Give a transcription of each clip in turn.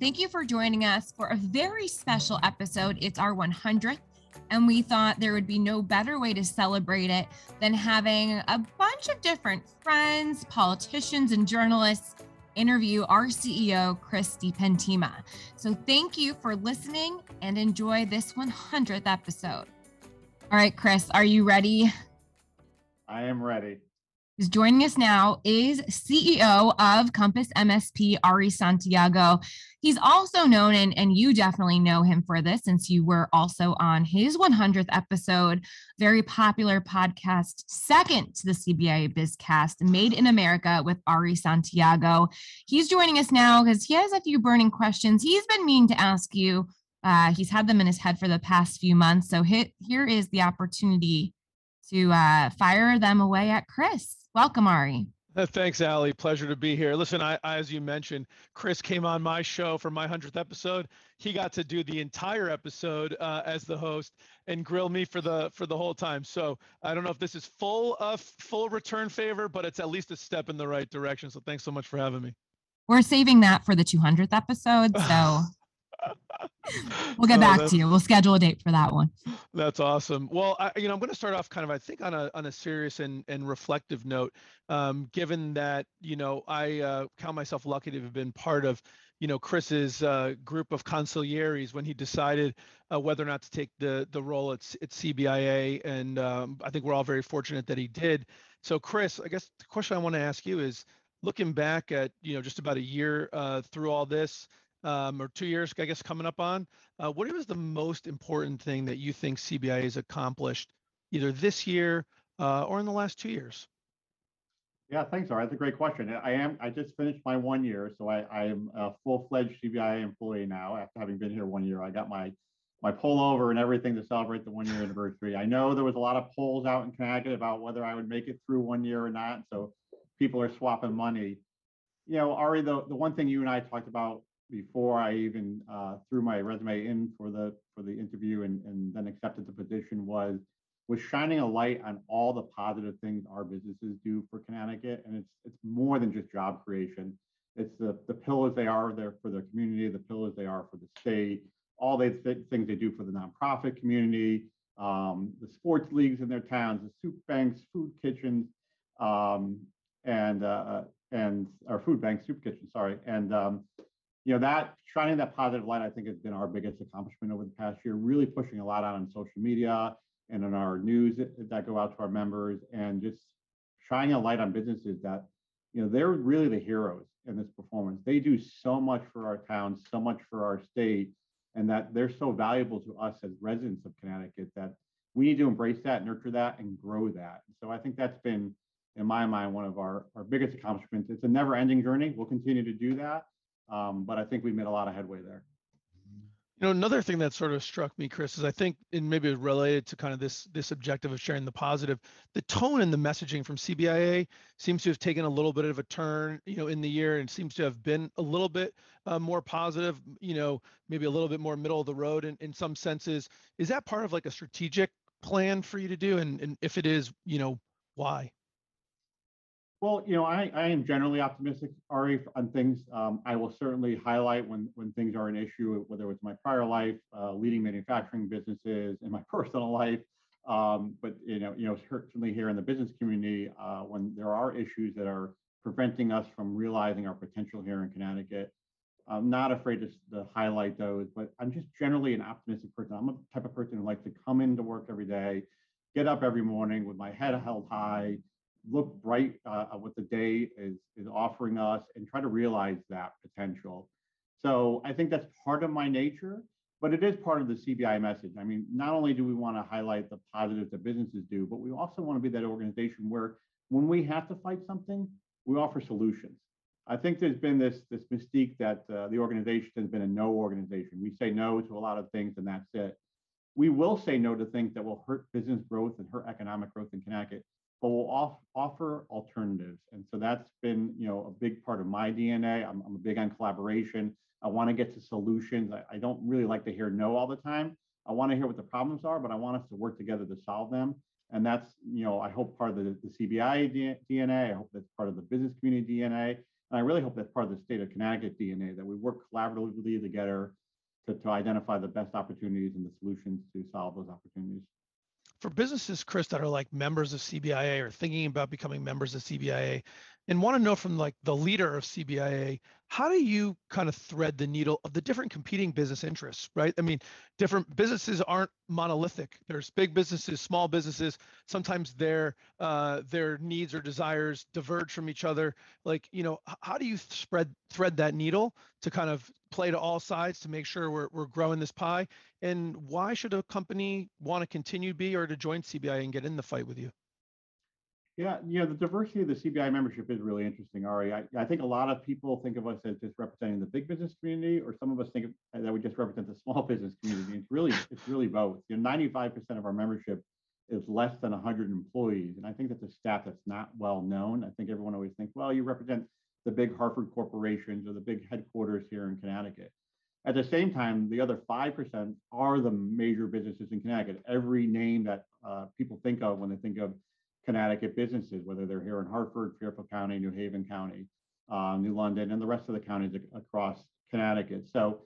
Thank you for joining us for a very special episode. It's our 100th, and we thought there would be no better way to celebrate it than having a bunch of different friends, politicians, and journalists interview our CEO, Chris DiPentima. So thank you for listening and enjoy this 100th episode. All right, Chris, are you ready? I am ready. Who's joining us now is CEO of Compass MSP, Ari Santiago. He's also known, and, and you definitely know him for this since you were also on his 100th episode, very popular podcast, second to the CBI Bizcast, Made in America with Ari Santiago. He's joining us now because he has a few burning questions he's been meaning to ask you. Uh, he's had them in his head for the past few months. So hit, here is the opportunity to uh, fire them away at Chris. Welcome, Ari. Uh, thanks, Allie. Pleasure to be here. Listen, I, as you mentioned, Chris came on my show for my hundredth episode. He got to do the entire episode uh, as the host and grill me for the for the whole time. So I don't know if this is full of full return favor, but it's at least a step in the right direction. So thanks so much for having me. We're saving that for the 200th episode. So we'll get back to you. We'll schedule a date for that one. That's awesome. Well, I, you know, I'm going to start off kind of, I think, on a on a serious and and reflective note. Um, given that you know, I uh, count myself lucky to have been part of, you know, Chris's uh, group of consiglieres when he decided uh, whether or not to take the the role at at CBIA, and um, I think we're all very fortunate that he did. So, Chris, I guess the question I want to ask you is, looking back at you know just about a year uh, through all this um, or two years, I guess, coming up on. Uh, what was the most important thing that you think CBI has accomplished either this year uh, or in the last two years? Yeah, thanks, Ari. That's a great question. I am. I just finished my one year, so I, I am a full-fledged CBI employee now. After having been here one year, I got my my pullover and everything to celebrate the one-year anniversary. I know there was a lot of polls out in Connecticut about whether I would make it through one year or not. So people are swapping money. You know, Ari, the, the one thing you and I talked about before I even uh, threw my resume in for the for the interview and, and then accepted the position was was shining a light on all the positive things our businesses do for Connecticut. And it's it's more than just job creation. It's the, the pillars they are there for the community, the pillars they are for the state, all the th- things they do for the nonprofit community, um, the sports leagues in their towns, the soup banks, food kitchens, um, and uh, and our food banks, soup kitchens, sorry, and um, you know, that shining that positive light, I think, has been our biggest accomplishment over the past year. Really pushing a lot out on social media and in our news that go out to our members, and just shining a light on businesses that, you know, they're really the heroes in this performance. They do so much for our town, so much for our state, and that they're so valuable to us as residents of Connecticut that we need to embrace that, nurture that, and grow that. So I think that's been, in my mind, one of our, our biggest accomplishments. It's a never-ending journey. We'll continue to do that. Um, but I think we've made a lot of headway there. You know, another thing that sort of struck me, Chris, is I think, and maybe related to kind of this this objective of sharing the positive, the tone and the messaging from CBIA seems to have taken a little bit of a turn, you know, in the year, and seems to have been a little bit uh, more positive, you know, maybe a little bit more middle of the road in, in some senses. Is that part of like a strategic plan for you to do? And, and if it is, you know, why? Well, you know, I, I am generally optimistic, Ari, on things. Um, I will certainly highlight when when things are an issue, whether it's my prior life, uh, leading manufacturing businesses, in my personal life. Um, but you know, you know, certainly here in the business community, uh, when there are issues that are preventing us from realizing our potential here in Connecticut, I'm not afraid to, to highlight those. But I'm just generally an optimistic person. I'm a type of person who likes to come into work every day, get up every morning with my head held high look bright uh, what the day is is offering us and try to realize that potential. So I think that's part of my nature, but it is part of the CBI message. I mean, not only do we want to highlight the positives that businesses do, but we also want to be that organization where when we have to fight something, we offer solutions. I think there's been this this mystique that uh, the organization has been a no organization. We say no to a lot of things and that's it. We will say no to things that will hurt business growth and hurt economic growth in Connecticut but we'll off, offer alternatives. And so that's been, you know, a big part of my DNA. I'm, I'm big on collaboration. I want to get to solutions. I, I, don't really like to hear no all the time. I want to hear what the problems are, but I want us to work together to solve them. And that's, you know, I hope part of the, the CBI DNA. I hope that's part of the business community DNA. And I really hope that's part of the state of Connecticut DNA, that we work collaboratively together to, to identify the best opportunities and the solutions to solve those opportunities. For businesses, Chris, that are like members of CBIA or thinking about becoming members of CBIA and want to know from like the leader of CBIA, how do you kind of thread the needle of the different competing business interests, right? I mean, different businesses aren't monolithic. There's big businesses, small businesses. Sometimes their uh, their needs or desires diverge from each other. Like, you know, how do you spread thread that needle to kind of play to all sides to make sure we're we're growing this pie? And why should a company want to continue to be or to join CBIA and get in the fight with you? Yeah, you know, the diversity of the CBI membership is really interesting, Ari. I, I think a lot of people think of us as just representing the big business community, or some of us think of, that we just represent the small business community. It's really, it's really both. You know, 95% of our membership is less than 100 employees, and I think that's a stat that's not well known. I think everyone always thinks, well, you represent the big Hartford corporations or the big headquarters here in Connecticut. At the same time, the other 5% are the major businesses in Connecticut. Every name that uh, people think of when they think of Connecticut businesses, whether they're here in Hartford, Fairfield County, New Haven County, uh, New London, and the rest of the counties across Connecticut. So,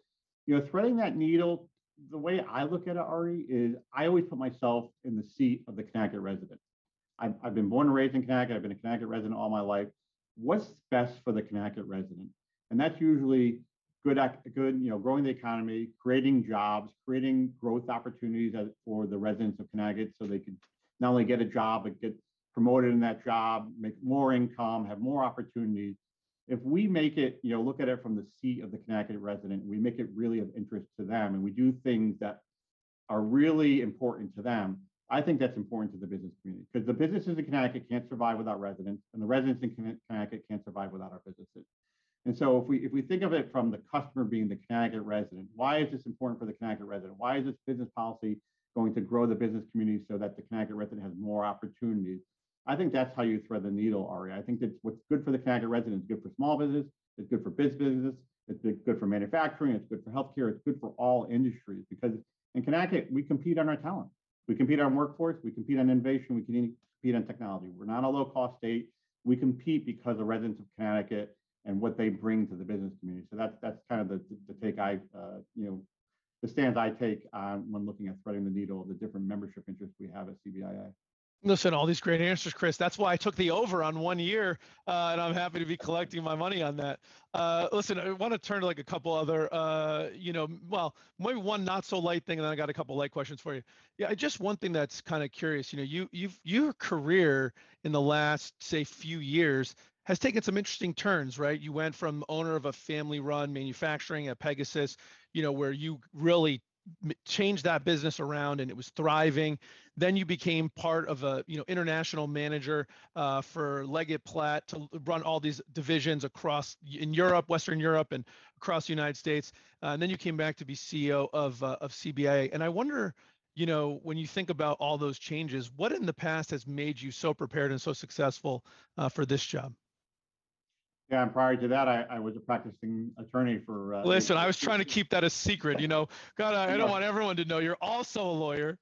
you know, threading that needle, the way I look at it, Ari, is I always put myself in the seat of the Connecticut resident. I've, I've been born and raised in Connecticut. I've been a Connecticut resident all my life. What's best for the Connecticut resident? And that's usually good, good, you know, growing the economy, creating jobs, creating growth opportunities for the residents of Connecticut so they can not only get a job, but get promoted in that job, make more income, have more opportunities. If we make it, you know, look at it from the seat of the Connecticut resident, we make it really of interest to them, and we do things that are really important to them. I think that's important to the business community because the businesses in Connecticut can't survive without residents, and the residents in Connecticut can't survive without our businesses. And so, if we if we think of it from the customer being the Connecticut resident, why is this important for the Connecticut resident? Why is this business policy going to grow the business community so that the Connecticut resident has more opportunities? I think that's how you thread the needle, Ari. I think that what's good for the Connecticut resident is good for small business, it's good for biz business, it's good for manufacturing, it's good for healthcare, it's good for all industries because in Connecticut, we compete on our talent. We compete on workforce, we compete on innovation, we can compete on technology. We're not a low cost state. We compete because the residents of Connecticut and what they bring to the business community. So that's that's kind of the, the take I, uh, you know, the stance I take on when looking at threading the needle of the different membership interests we have at CBIA. Listen, all these great answers, Chris. That's why I took the over on one year, uh, and I'm happy to be collecting my money on that. Uh, listen, I want to turn to like a couple other, uh, you know, well, maybe one not so light thing, and then I got a couple light questions for you. Yeah, just one thing that's kind of curious. You know, you you've your career in the last say few years has taken some interesting turns, right? You went from owner of a family-run manufacturing at Pegasus, you know, where you really changed that business around and it was thriving. Then you became part of a you know international manager uh, for Leggett Platt to run all these divisions across in Europe, Western Europe, and across the United States. Uh, and then you came back to be CEO of uh, of CBIA And I wonder, you know, when you think about all those changes, what in the past has made you so prepared and so successful uh, for this job? Yeah, and prior to that, I, I was a practicing attorney for. Uh, Listen, I was trying to keep that a secret. You know, God, I, I don't want everyone to know you're also a lawyer.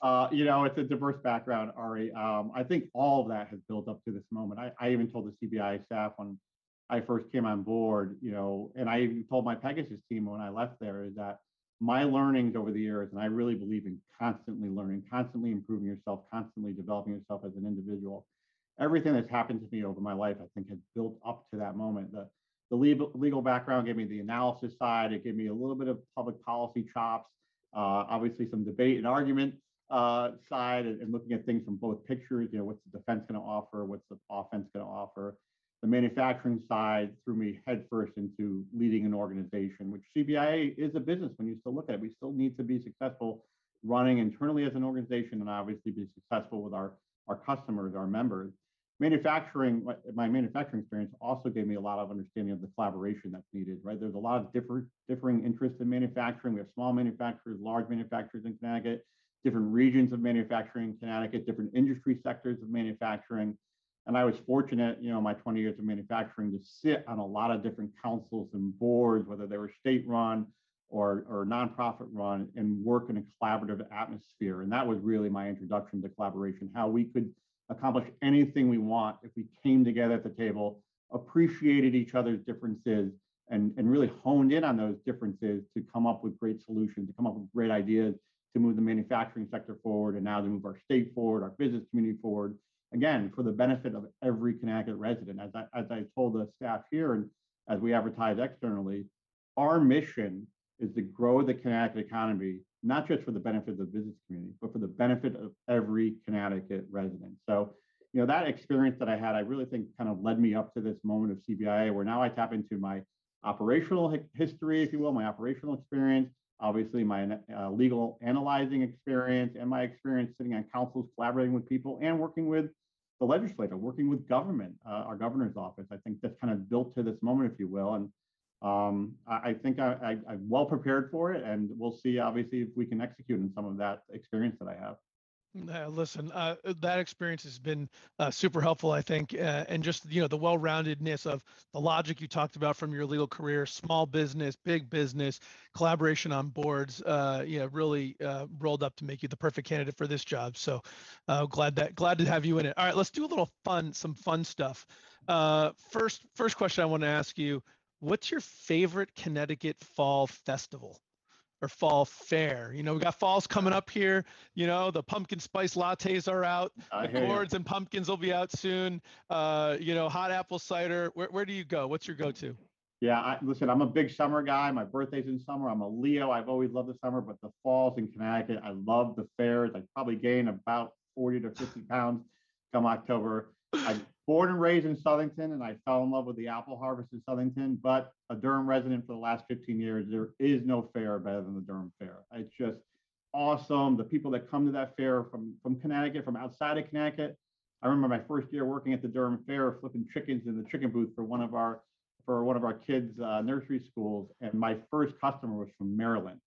Uh, you know, it's a diverse background, Ari. Um, I think all of that has built up to this moment. I, I even told the CBI staff when I first came on board, you know, and I even told my Pegasus team when I left there is that my learnings over the years, and I really believe in constantly learning, constantly improving yourself, constantly developing yourself as an individual everything that's happened to me over my life, I think, has built up to that moment. The, the legal, legal background gave me the analysis side. It gave me a little bit of public policy chops, uh, obviously some debate and argument uh, side, and, and, looking at things from both pictures. You know, what's the defense going to offer? What's the offense going to offer? The manufacturing side threw me headfirst into leading an organization, which CBIA is a business. When you still look at it, we still need to be successful running internally as an organization, and obviously be successful with our our customers, our members manufacturing, my manufacturing experience also gave me a lot of understanding of the collaboration that's needed, right? There's a lot of different differing interests in manufacturing. We have small manufacturers, large manufacturers in Connecticut, different regions of manufacturing in Connecticut, different industry sectors of manufacturing. And I was fortunate, you know, my 20 years of manufacturing to sit on a lot of different councils and boards, whether they were state run or, or nonprofit run, and work in a collaborative atmosphere. And that was really my introduction to collaboration, how we could accomplish anything we want if we came together at the table appreciated each other's differences and, and really honed in on those differences to come up with great solutions, to come up with great ideas to move the manufacturing sector forward and now to move our state forward, our business community forward, again, for the benefit of every Connecticut resident. As I, as I told the staff here and as we advertise externally, our mission is to grow the Connecticut economy, not just for the benefit of the business community, but for the benefit of every Connecticut resident. So, you know, that experience that I had, I really think kind of led me up to this moment of CBIA, where now I tap into my operational history, if you will, my operational experience, obviously my uh, legal analyzing experience and my experience sitting on councils, collaborating with people and working with the legislature, working with government, uh, our governor's office. I think that's kind of built to this moment, if you will. And um, I, I, think I, am well prepared for it, and we'll see, obviously, if we can execute in some of that experience that I have. Uh, listen, uh, that experience has been uh, super helpful, I think, uh, and just you know the well-roundedness of the logic you talked about from your legal career, small business, big business, collaboration on boards, uh, you know, really uh, rolled up to make you the perfect candidate for this job. So glad that glad to have you in it. All right, let's do a little fun, some fun stuff. first, first question I want to ask you: What's your favorite Connecticut fall festival? or fall fair. You know, we got falls coming up here. You know, the pumpkin spice lattes are out. I the gourds you. and pumpkins will be out soon. Uh, you know, hot apple cider. Where, where do you go? What's your go-to? Yeah, I, listen, I'm a big summer guy. My birthday's in summer. I'm a Leo. I've always loved the summer, but the falls in Connecticut, I love the fairs. I probably gain about 40 to 50 pounds come October. I born and raised in Southington, and I fell in love with the apple harvest in Southington. But a Durham resident for the last 15 years, there is no fair better than the Durham Fair. It's just awesome. The people that come to that fair from from Connecticut, from outside of Connecticut. I remember my first year working at the Durham Fair, flipping chickens in the chicken booth for one of our for one of our kids' uh, nursery schools, and my first customer was from Maryland.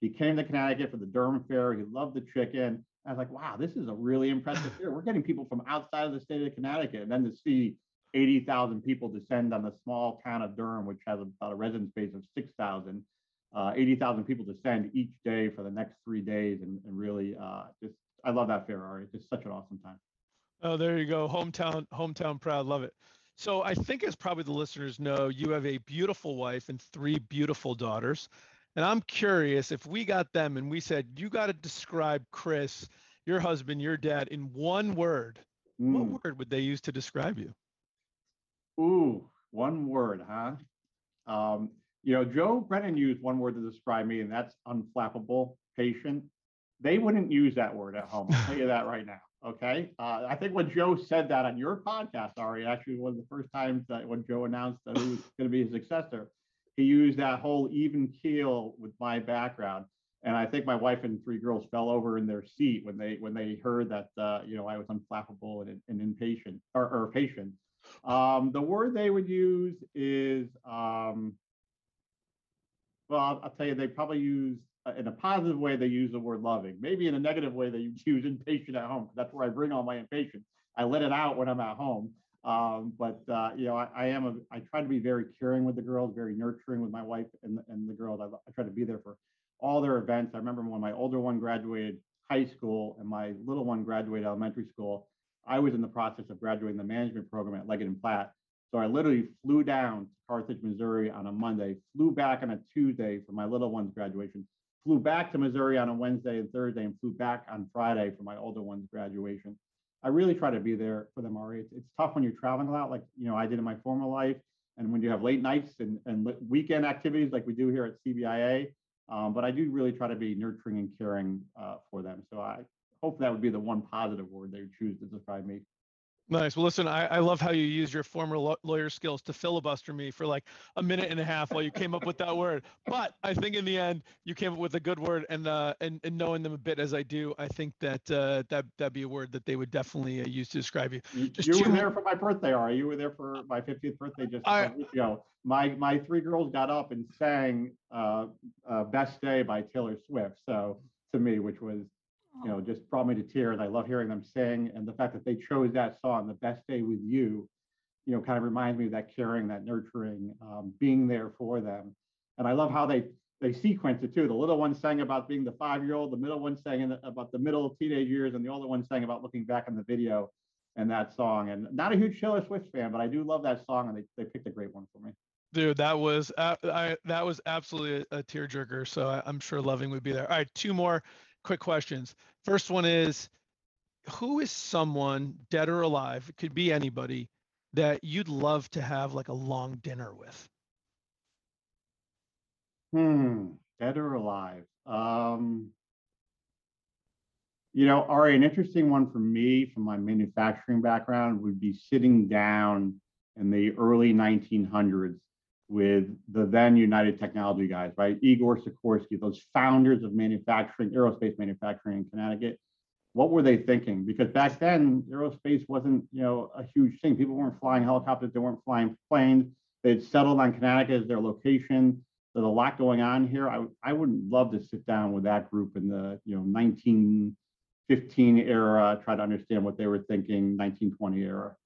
He came to Connecticut for the Durham Fair. He loved the chicken. I was like, wow, this is a really impressive fair. We're getting people from outside of the state of Connecticut. And then to see 80,000 people descend on the small town of Durham, which has about a residence base of 6,000, uh, 80,000 people descend each day for the next three days. And, and really uh, just, I love that fair, Ari. It's just such an awesome time. Oh, there you go. Hometown, hometown proud. Love it. So I think as probably the listeners know, you have a beautiful wife and three beautiful daughters. And I'm curious if we got them and we said, you got to describe Chris, your husband, your dad, in one word, mm. what word would they use to describe you? Ooh, one word, huh? Um, you know, Joe Brennan used one word to describe me, and that's unflappable, patient. They wouldn't use that word at home. I'll tell you that right now. Okay. Uh, I think when Joe said that on your podcast, Ari, actually was the first time that when Joe announced that he was going to be his successor he used that whole even keel with my background. And I think my wife and three girls fell over in their seat when they when they heard that uh, you know I was unflappable and, and impatient or, or patient. Um, the word they would use is um, well, I'll, tell you they probably use uh, in a positive way they use the word loving. Maybe in a negative way they use impatient at home. That's where I bring all my impatience. I let it out when I'm at home. Um, but uh, you know, I, I, am a. I try to be very caring with the girls, very nurturing with my wife and and the girls. I, I try to be there for all their events. I remember when my older one graduated high school and my little one graduated elementary school. I was in the process of graduating the management program at Leggett and Platt. So I literally flew down to Carthage, Missouri on a Monday, flew back on a Tuesday for my little one's graduation, flew back to Missouri on a Wednesday and Thursday, and flew back on Friday for my older one's graduation. I really try to be there for them, Ari. It's, it's tough when you're traveling a lot, like you know I did in my former life, and when you have late nights and, and weekend activities like we do here at CBIA. Um, but I do really try to be nurturing and caring uh, for them. So I hope that would be the one positive word they would choose to describe me. Nice. Well, listen, I, I love how you use your former lo- lawyer skills to filibuster me for like a minute and a half while you came up with that word. But I think in the end, you came up with a good word, and uh, and, and knowing them a bit as I do, I think that uh, that that'd be a word that they would definitely uh, use to describe you. Just you were there for my birthday, are you? were there for my 50th birthday just I, a week ago. My my three girls got up and sang uh, uh, "Best Day" by Taylor Swift. So to me, which was you know, just brought me to tears. I love hearing them sing, and the fact that they chose that song, "The Best Day with You," you know, kind of reminds me of that caring, that nurturing, um, being there for them. And I love how they they sequence it too. The little one sang about being the five year old, the middle one sang about the middle teenage years, and the older one sang about looking back on the video. and that song. And not a huge Taylor Swift fan, but I do love that song, and they, they picked a great one for me. Dude, that was uh, I, that was absolutely a, a tearjerker. So I, I'm sure loving would be there. All right, two more quick questions. First one is, who is someone dead or alive? It could be anybody that you'd love to have like a long dinner with. Hmm, dead or alive? Um, you know, Ari, an interesting one for me from my manufacturing background would be sitting down in the early 1900s with the then United Technology guys, right? Igor Sikorsky, those founders of manufacturing, aerospace manufacturing in Connecticut. What were they thinking? Because back then, aerospace wasn't, you know, a huge thing. People weren't flying helicopters, they weren't flying planes. They'd settled on Connecticut as their location. There's a lot going on here. I, I would love to sit down with that group in the, you know, 1915 era, try to understand what they were thinking, 1920 era.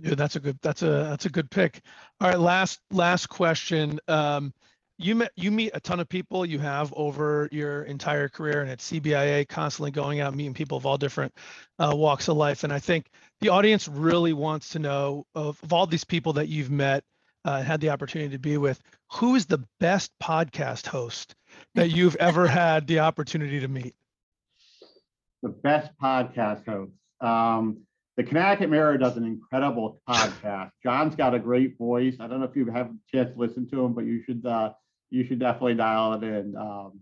Dude, that's a good that's a that's a good pick. All right, last last question. Um, you met you meet a ton of people you have over your entire career and at CBIA constantly going out meeting people of all different uh, walks of life and I think the audience really wants to know of, of all these people that you've met uh, had the opportunity to be with who is the best podcast host that you've ever had the opportunity to meet the best podcast host um, the Connecticut Mirror does an incredible podcast. John's got a great voice. I don't know if you have a chance to listen to him, but you should uh, you should definitely dial it in. Um,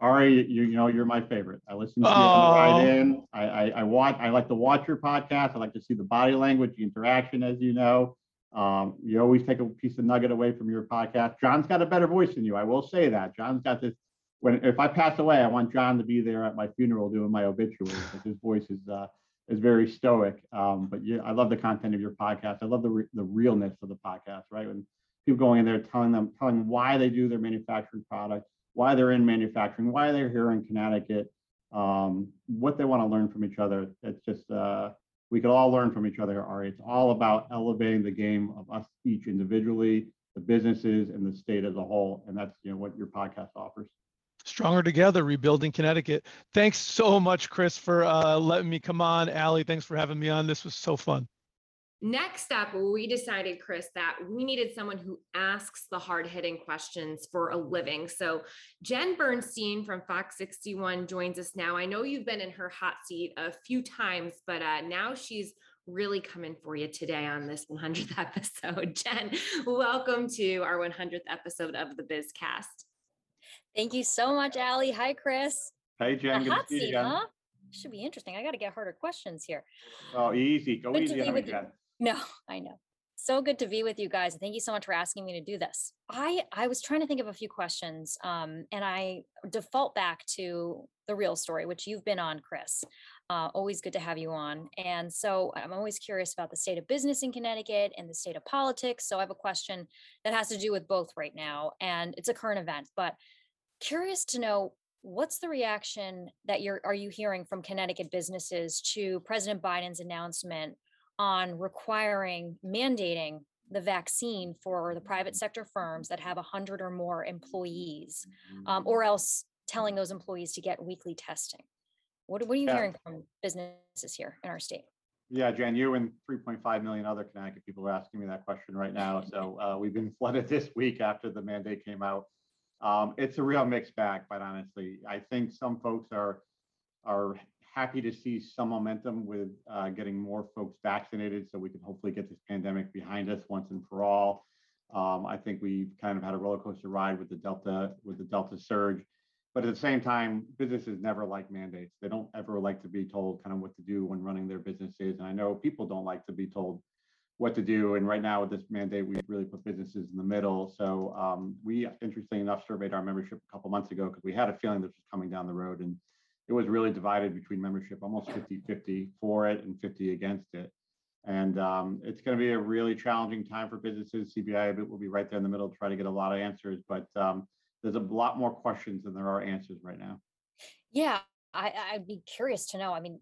Ari, you, you know you're my favorite. I listen to you the ride in. I, I, I watch. I like to watch your podcast. I like to see the body language, the interaction, as you know. Um, you always take a piece of nugget away from your podcast. John's got a better voice than you. I will say that. John's got this. When if I pass away, I want John to be there at my funeral doing my obituary. His voice is uh, is very stoic. Um, but I love the content of your podcast. I love the re- the realness of the podcast. Right when people going in there telling them telling them why they do their manufacturing product, why they're in manufacturing, why they're here in Connecticut, um, what they want to learn from each other. It's just uh, we could all learn from each other. Ari, it's all about elevating the game of us each individually, the businesses, and the state as a whole. And that's you know what your podcast offers. Stronger Together, Rebuilding Connecticut. Thanks so much, Chris, for uh, letting me come on. Allie, thanks for having me on. This was so fun. Next up, we decided, Chris, that we needed someone who asks the hard hitting questions for a living. So, Jen Bernstein from Fox 61 joins us now. I know you've been in her hot seat a few times, but uh, now she's really coming for you today on this 100th episode. Jen, welcome to our 100th episode of the Bizcast. Thank you so much, Allie. Hi, Chris. Hey, Jen. good hot to see seat, you huh? Should be interesting. I got to get harder questions here. Oh, easy. Go good easy on me, Jen. No, I know. So good to be with you guys. Thank you so much for asking me to do this. I I was trying to think of a few questions, um, and I default back to the real story, which you've been on, Chris. Uh, always good to have you on. And so I'm always curious about the state of business in Connecticut and the state of politics. So I have a question that has to do with both right now, and it's a current event, but curious to know what's the reaction that you're are you hearing from Connecticut businesses to President Biden's announcement on requiring mandating the vaccine for the private sector firms that have 100 or more employees um, or else telling those employees to get weekly testing what, what are you yeah. hearing from businesses here in our state yeah, Jan, you and 3.5 million other Connecticut people are asking me that question right now. So uh, we've been flooded this week after the mandate came out. Um, it's a real mixed bag, quite honestly. I think some folks are are happy to see some momentum with uh, getting more folks vaccinated, so we can hopefully get this pandemic behind us once and for all. Um, I think we've kind of had a roller coaster ride with the Delta with the Delta surge, but at the same time, businesses never like mandates. They don't ever like to be told kind of what to do when running their businesses, and I know people don't like to be told what to do. And right now with this mandate, we really put businesses in the middle. So um, we, interestingly enough, surveyed our membership a couple months ago because we had a feeling this was coming down the road. And it was really divided between membership, almost 50-50 for it and 50 against it. And um, it's going to be a really challenging time for businesses. CBI will be right there in the middle to try to get a lot of answers, but um, there's a lot more questions than there are answers right now. Yeah, I, I'd be curious to know. I mean,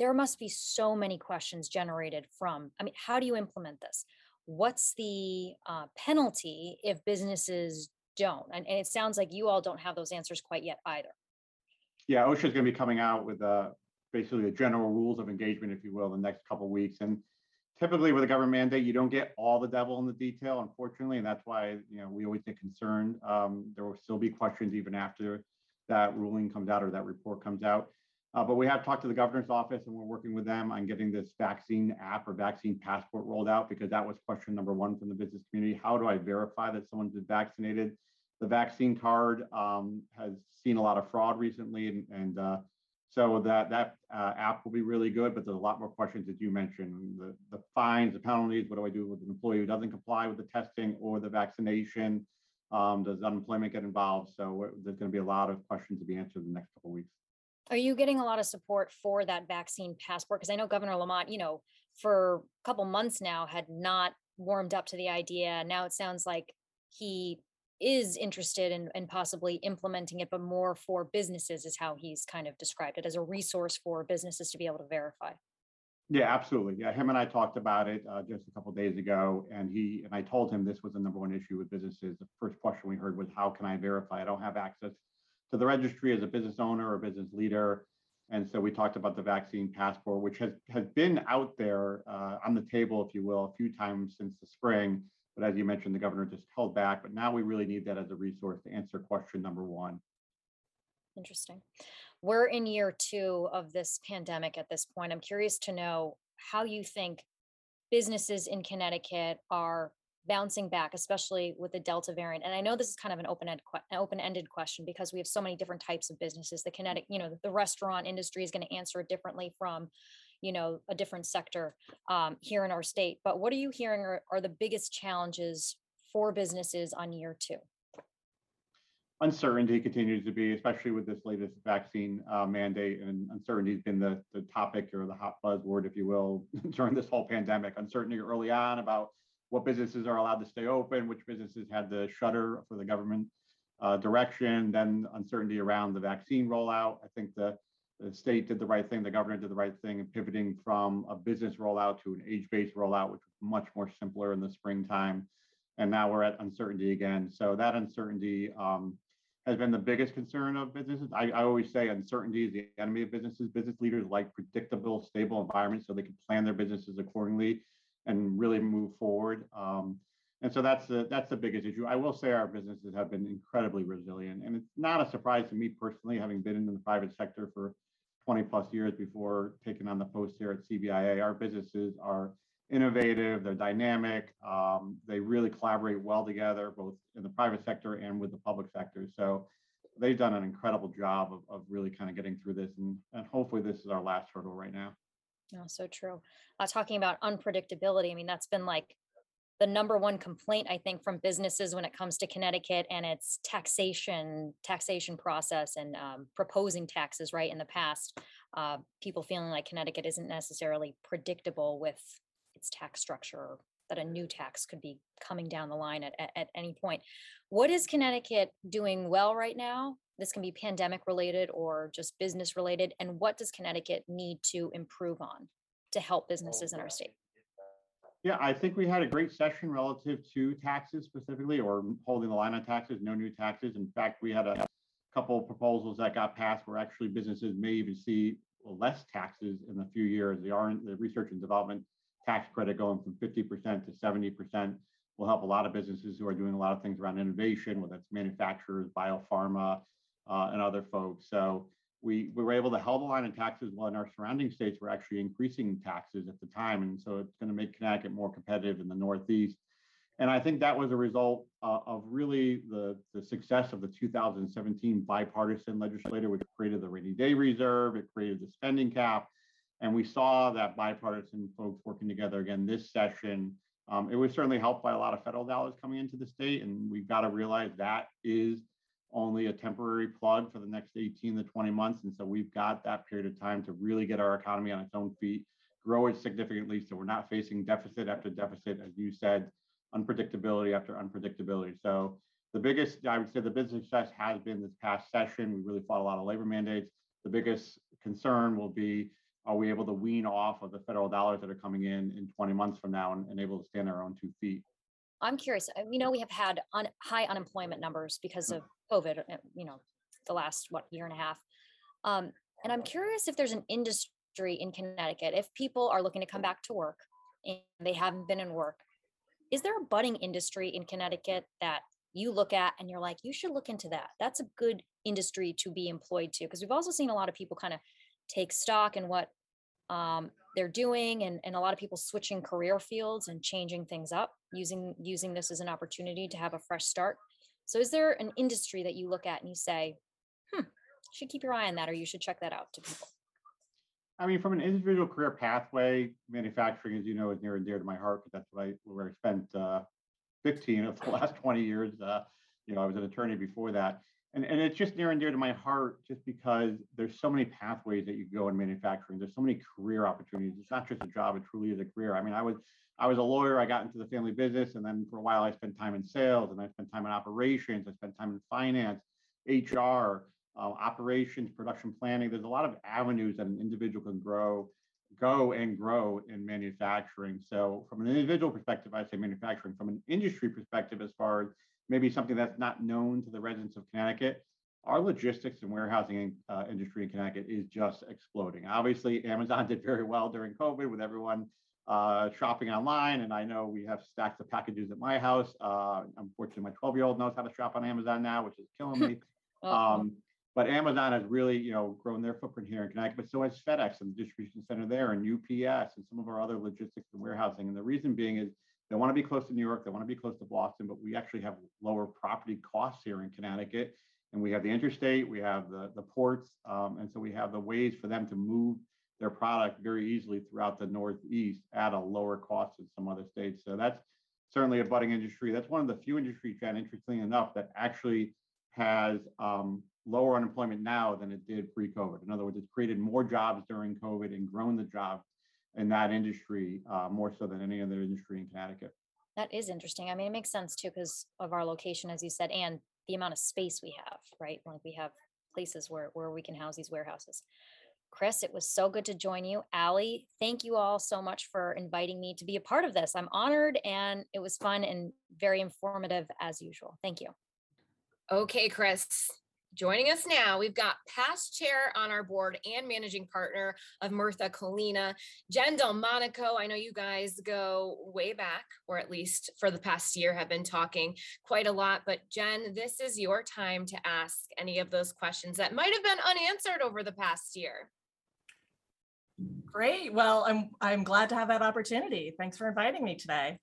there must be so many questions generated from i mean how do you implement this what's the uh, penalty if businesses don't and, and, it sounds like you all don't have those answers quite yet either yeah osha is going to be coming out with a basically the general rules of engagement, if you will, the next couple weeks. And typically with a government mandate, you don't get all the devil in the detail, unfortunately, and that's why you know we always get concerned. Um, there will still be questions even after that ruling comes out or that report comes out. Uh, but we have talked to the governor's office and we're working with them on getting this vaccine app or vaccine passport rolled out because that was question number one from the business community. How do I verify that someone's been vaccinated? The vaccine card um, has seen a lot of fraud recently, and, and uh, so that that uh, app will be really good. But there's a lot more questions that you mentioned: the the fines, the penalties. What do I do with an employee who doesn't comply with the testing or the vaccination? Um, does unemployment get involved? So there's going to be a lot of questions to be answered in the next couple of weeks. Are you getting a lot of support for that vaccine passport? Because I know Governor Lamont, you know, for a couple months now had not warmed up to the idea. Now it sounds like he is interested in, in possibly implementing it, but more for businesses is how he's kind of described it as a resource for businesses to be able to verify. Yeah, absolutely. Yeah, him and I talked about it uh, just a couple days ago, and he and I told him this was the number one issue with businesses. The first question we heard was, "How can I verify? I don't have access to the registry as a business owner or business leader. And so we talked about the vaccine passport, which has, has been out there uh, on the table, if you will, a few times since the spring. But as you mentioned, the governor just held back. But now we really need that as a resource to answer question number one. Interesting. We're in year two of this pandemic at this point. I'm curious to know how you think businesses in Connecticut are bouncing back, especially with the Delta variant? And I know this is kind of an open-ended open-ended question because we have so many different types of businesses. The kinetic, you know, the restaurant industry is going to answer it differently from, you know, a different sector um, here in our state. But what are you hearing are, are the biggest challenges for businesses on year two? uncertainty continues to be, especially with this latest vaccine uh, mandate, and uncertainty has been the, the topic or the hot buzzword, if you will, during this whole pandemic. Uncertainty early on about what businesses are allowed to stay open, which businesses had to shutter for the government uh, direction, then uncertainty around the vaccine rollout. I think the, the state did the right thing, the governor did the right thing in pivoting from a business rollout to an age-based rollout, which was much more simpler in the springtime. And now we're at uncertainty again. So that uncertainty um, has been the biggest concern of businesses. I, I, always say uncertainty is the enemy of businesses. Business leaders like predictable, stable environments so they can plan their businesses accordingly and really move forward. Um, and so that's the that's the biggest issue. I will say our businesses have been incredibly resilient, and it's not a surprise to me personally, having been in the private sector for 20 plus years before taking on the post here at CBIA. Our businesses are innovative, they're dynamic, um, they really collaborate well together, both in the private sector and with the public sector. So they've done an incredible job of, of really kind of getting through this, and, and hopefully this is our last hurdle right now. No, so true. Uh, talking about unpredictability, I mean, that's been like the number one complaint, I think, from businesses when it comes to Connecticut and its taxation taxation process and um, proposing taxes. Right in the past, uh, people feeling like Connecticut isn't necessarily predictable with its tax structure, that a new tax could be coming down the line at, at, at any point. What is Connecticut doing well right now this can be pandemic related or just business related. And what does Connecticut need to improve on to help oh, businesses in our state? Yeah, I think we had a great session relative to taxes specifically, or holding the line on taxes, no new taxes. In fact, we had a couple proposals that got passed where actually businesses may even see less taxes in a few years. The, R- the research and development tax credit going from 50% to 70% will help a lot of businesses who are doing a lot of things around innovation, whether it's manufacturers, biopharma, uh, and other folks. So we, we were able to hold the line in taxes while in our surrounding states were actually increasing taxes at the time. And so it's going to make Connecticut more competitive in the Northeast. And I think that was a result uh, of really the, the success of the 2017 bipartisan legislature, which created the rainy day reserve, it created the spending cap. And we saw that bipartisan folks working together again this session. Um, it was certainly helped by a lot of federal dollars coming into the state. And we've got to realize that is only a temporary plug for the next 18 to 20 months. And so we've got that period of time to really get our economy on its own feet, grow it significantly so we're not facing deficit after deficit, as you said, unpredictability after unpredictability. So the biggest, I would say the business success has been this past session. We really fought a lot of labor mandates. The biggest concern will be, are we able to wean off of the federal dollars that are coming in in 20 months from now and, and able to stand on our own two feet? I'm curious. uh, We know we have had un- high unemployment numbers because Mm. of COVID. uh, You know, the last what year and a half. Um, And I'm curious if there's an industry in Connecticut, if people are looking to come back to work and they haven't been in work, is there a budding industry in Connecticut that you look at and you're like, you should look into that? That's a good industry to be employed to. Because we've also seen a lot of people kind of take stock in what um, they're doing and, and a lot of people switching career fields and changing things up using using this as an opportunity to have a fresh start so is there an industry that you look at and you say hmm should keep your eye on that or you should check that out to people I mean, from an individual career pathway, manufacturing, as you know, is near and dear to my heart because that's what I where I spent uh, 15 of the last 20 years. Uh, you know, I was an attorney before that and, and it's just near and dear to my heart just because there's so many pathways that you go in manufacturing. There's so many career opportunities. It's not just a job it truly is a career. I mean i was i was a lawyer i got into the family business and then for a while i spent time in sales and i spent time in operations i spent time in finance hr uh, operations production planning. There's a lot of avenues that an individual can grow go and grow in manufacturing. So from an individual perspective i say manufacturing. From an industry perspective as far as maybe something that's not known to the residents of Connecticut, our logistics and warehousing uh, industry in Connecticut is just exploding. Obviously, Amazon did very well during COVID with everyone uh, shopping online. And I know we have stacks of packages at my house. Uh, unfortunately, my 12 year old knows how to shop on Amazon now, which is killing me. Oh, um, but Amazon has really, you know, grown their footprint here in Connecticut, but so has FedEx and the distribution center there and UPS and some of our other logistics and warehousing. And the reason being is they want to be close to New York. They want to be close to Boston, but we actually have lower property costs here in Connecticut. And we have the interstate, we have the, the ports, um, and so we have the ways for them to move their product very easily throughout the Northeast at a lower cost than some other states. So that's certainly a budding industry. That's one of the few industries, Jen, interestingly enough, that actually has um, lower unemployment now than it did pre-COVID. In other words, it's created more jobs during COVID and grown the job in that industry uh, more so than any other industry in Connecticut. That is interesting. I mean, it makes sense too because of our location, as you said, and the amount of space we have, right? Like we have places where where we can house these warehouses. Chris, it was so good to join you. Allie, thank you all so much for inviting me to be a part of this. I'm honored and it was fun and very informative as usual. Thank you. Okay, Chris. Joining us now, we've got past chair on our board and managing partner of Murtha Cullina, Jen Delmonico. I know you guys go way back, or at least for the past year have been talking quite a lot. But Jen, this is your time to ask any of those questions that might have been unanswered over the past year. Great. Well, I'm I'm glad to have that opportunity. Thanks for inviting me today.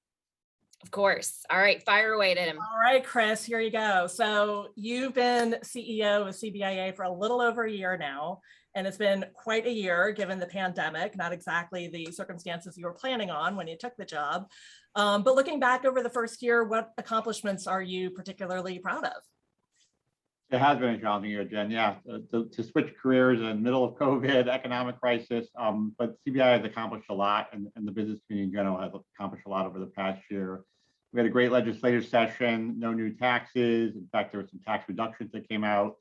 Of course. All right, fire away at him. All right, Chris, here you go. So you've been CEO of CBIA for a little over a year now, and it's been quite a year given the pandemic, not exactly the circumstances you were planning on when you took the job. Um, but looking back over the first year, what accomplishments are you particularly proud of? It has been a challenging year, Jen. Yeah, to, to switch careers in the middle of COVID, economic crisis. Um, but CBI has accomplished a lot, and, and the business community in general has accomplished a lot over the past year. We had a great legislative session, no new taxes. In fact, there were some tax reductions that came out.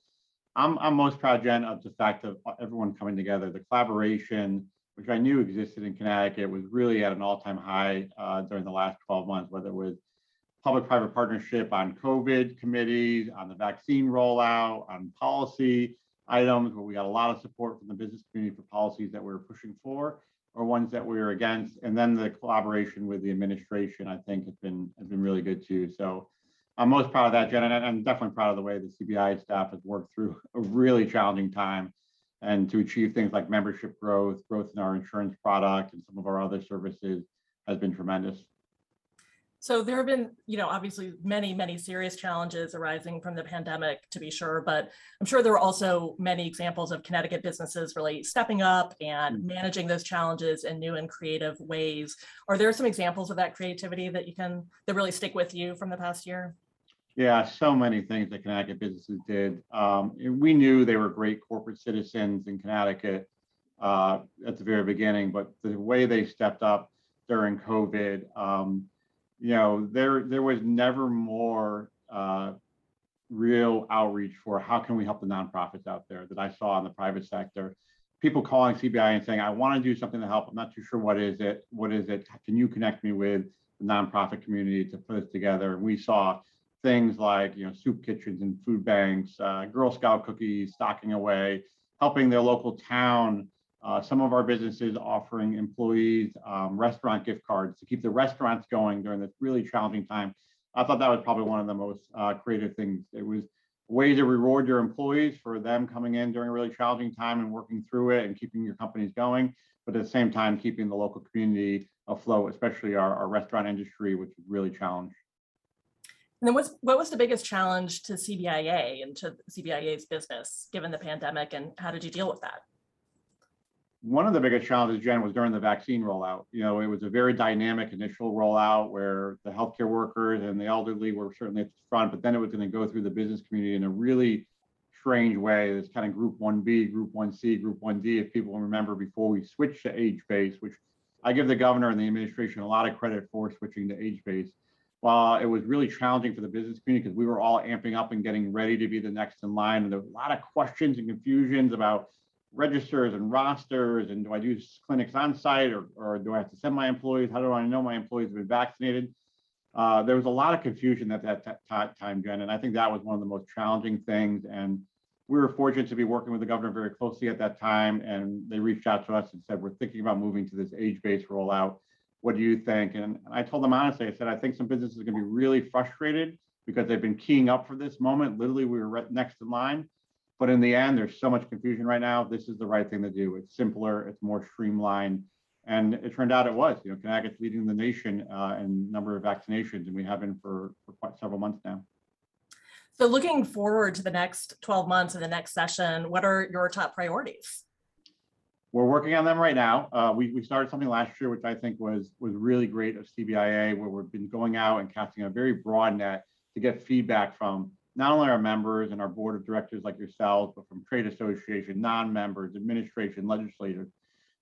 I'm, I'm most proud, Jen, of the fact of everyone coming together. The collaboration, which I knew existed in Connecticut, was really at an all-time high uh, during the last 12 months, whether it was public-private partnership on COVID committees, on the vaccine rollout, on policy items where we got a lot of support from the business community for policies that we were pushing for or ones that we were against. And then the collaboration with the administration, I think has been has been really good too. So I'm most proud of that, Jen, and I'm definitely proud of the way the CBI staff has worked through a really challenging time and to achieve things like membership growth, growth in our insurance product and some of our other services has been tremendous. So there have been, you know, obviously many, many serious challenges arising from the pandemic, to be sure, but I'm sure there are also many examples of Connecticut businesses really stepping up and mm. managing those challenges in new and creative ways. Are there some examples of that creativity that you can that really stick with you from the past year? Yeah, so many things that Connecticut businesses did. Um, we knew they were great corporate citizens in Connecticut uh, at the very beginning, but the way they stepped up during COVID. Um, you know, there there was never more uh, real outreach for how can we help the nonprofits out there that I saw in the private sector. People calling CBI and saying, I want to do something to help. I'm not too sure what is it. What is it? Can you connect me with the nonprofit community to put this together? And we saw things like you know soup kitchens and food banks, uh, Girl Scout cookies, stocking away, helping their local town. Uh, some of our businesses offering employees um, restaurant gift cards to keep the restaurants going during this really challenging time. I thought that was probably one of the most uh, creative things. It was a way to reward your employees for them coming in during a really challenging time and working through it and keeping your companies going, but at the same time, keeping the local community afloat, especially our, our restaurant industry, which is really challenged. And then what's, what was the biggest challenge to CBIA and to CBIA's business given the pandemic and how did you deal with that? One of the biggest challenges, Jen, was during the vaccine rollout. You know, it was a very dynamic initial rollout where the healthcare workers and the elderly were certainly at the front, but then it was going to go through the business community in a really strange way. It's kind of group 1B, group 1C, group 1D, if people remember before we switched to age based, which I give the governor and the administration a lot of credit for switching to age based. While it was really challenging for the business community because we were all amping up and getting ready to be the next in line, and there was a lot of questions and confusions about registers and rosters and do I do clinics on site or, or do I have to send my employees? How do I know my employees have been vaccinated? Uh, there was a lot of confusion at that time, Jen, and I think that was one of the most challenging things. And we were fortunate to be working with the governor very closely at that time, and they reached out to us and said, "We're thinking about moving to this age-based rollout. What do you think?" And I told them honestly, I said, "I think some businesses are going to be really frustrated because they've been keying up for this moment. Literally, we were right next in line." But in the end, there's so much confusion right now. This is the right thing to do. It's simpler, it's more streamlined. And it turned out it was. You know, Connecticut's leading the nation uh, in number of vaccinations, and we have been for, for quite several months now. So looking forward to the next 12 months and the next session, what are your top priorities? We're working on them right now. Uh, we, we started something last year, which I think was was really great of CBIA, where we've been going out and casting a very broad net to get feedback from not only our members and our board of directors like yourselves, but from trade association, non-members, administration, legislators.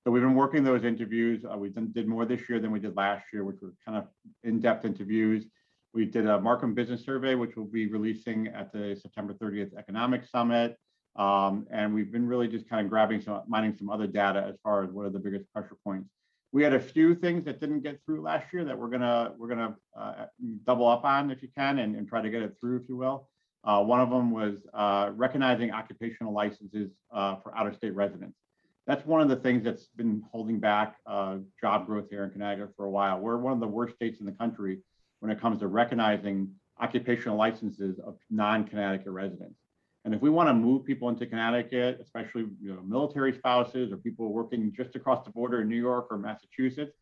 So we've been working those interviews. Uh, we did more this year than we did last year, which were kind of in-depth interviews. We did a Marcum Business Survey, which we'll be releasing at the September 30th Economic Summit. Um, and we've been really just kind of grabbing some, mining some other data as far as what are the biggest pressure points. We had a few things that didn't get through last year that we're gonna we're gonna uh, double up on if you can and, and try to get it through, if you will. Uh, one of them was uh, recognizing occupational licenses uh, for out-of-state residents. That's one of the things that's been holding back uh, job growth here in Connecticut for a while. We're one of the worst states in the country when it comes to recognizing occupational licenses of non-Connecticut residents. And if we want to move people into Connecticut, especially you know, military spouses or people working just across the border in New York or Massachusetts,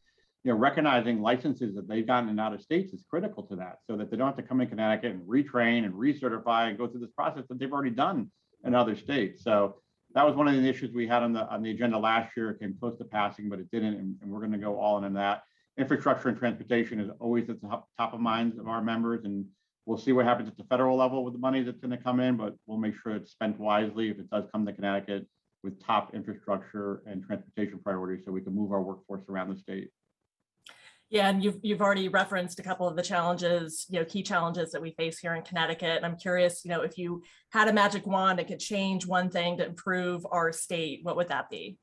you know, recognizing licenses that they've gotten in out of states is critical to that so that they don't have to come in Connecticut and retrain and recertify and go through this process that they've already done in other states. So that was one of the issues we had on the on the agenda last year. It came close to passing, but it didn't, and, and we're going to go all in on that. Infrastructure and transportation is always at the top of minds of our members, and we'll see what happens at the federal level with the money that's going to come in, but we'll make sure it's spent wisely if it does come to Connecticut with top infrastructure and transportation priorities so we can move our workforce around the state. Yeah, and you've you've already referenced a couple of the challenges, you know, key challenges that we face here in Connecticut. And I'm curious, you know, if you had a magic wand and could change one thing to improve our state, what would that be?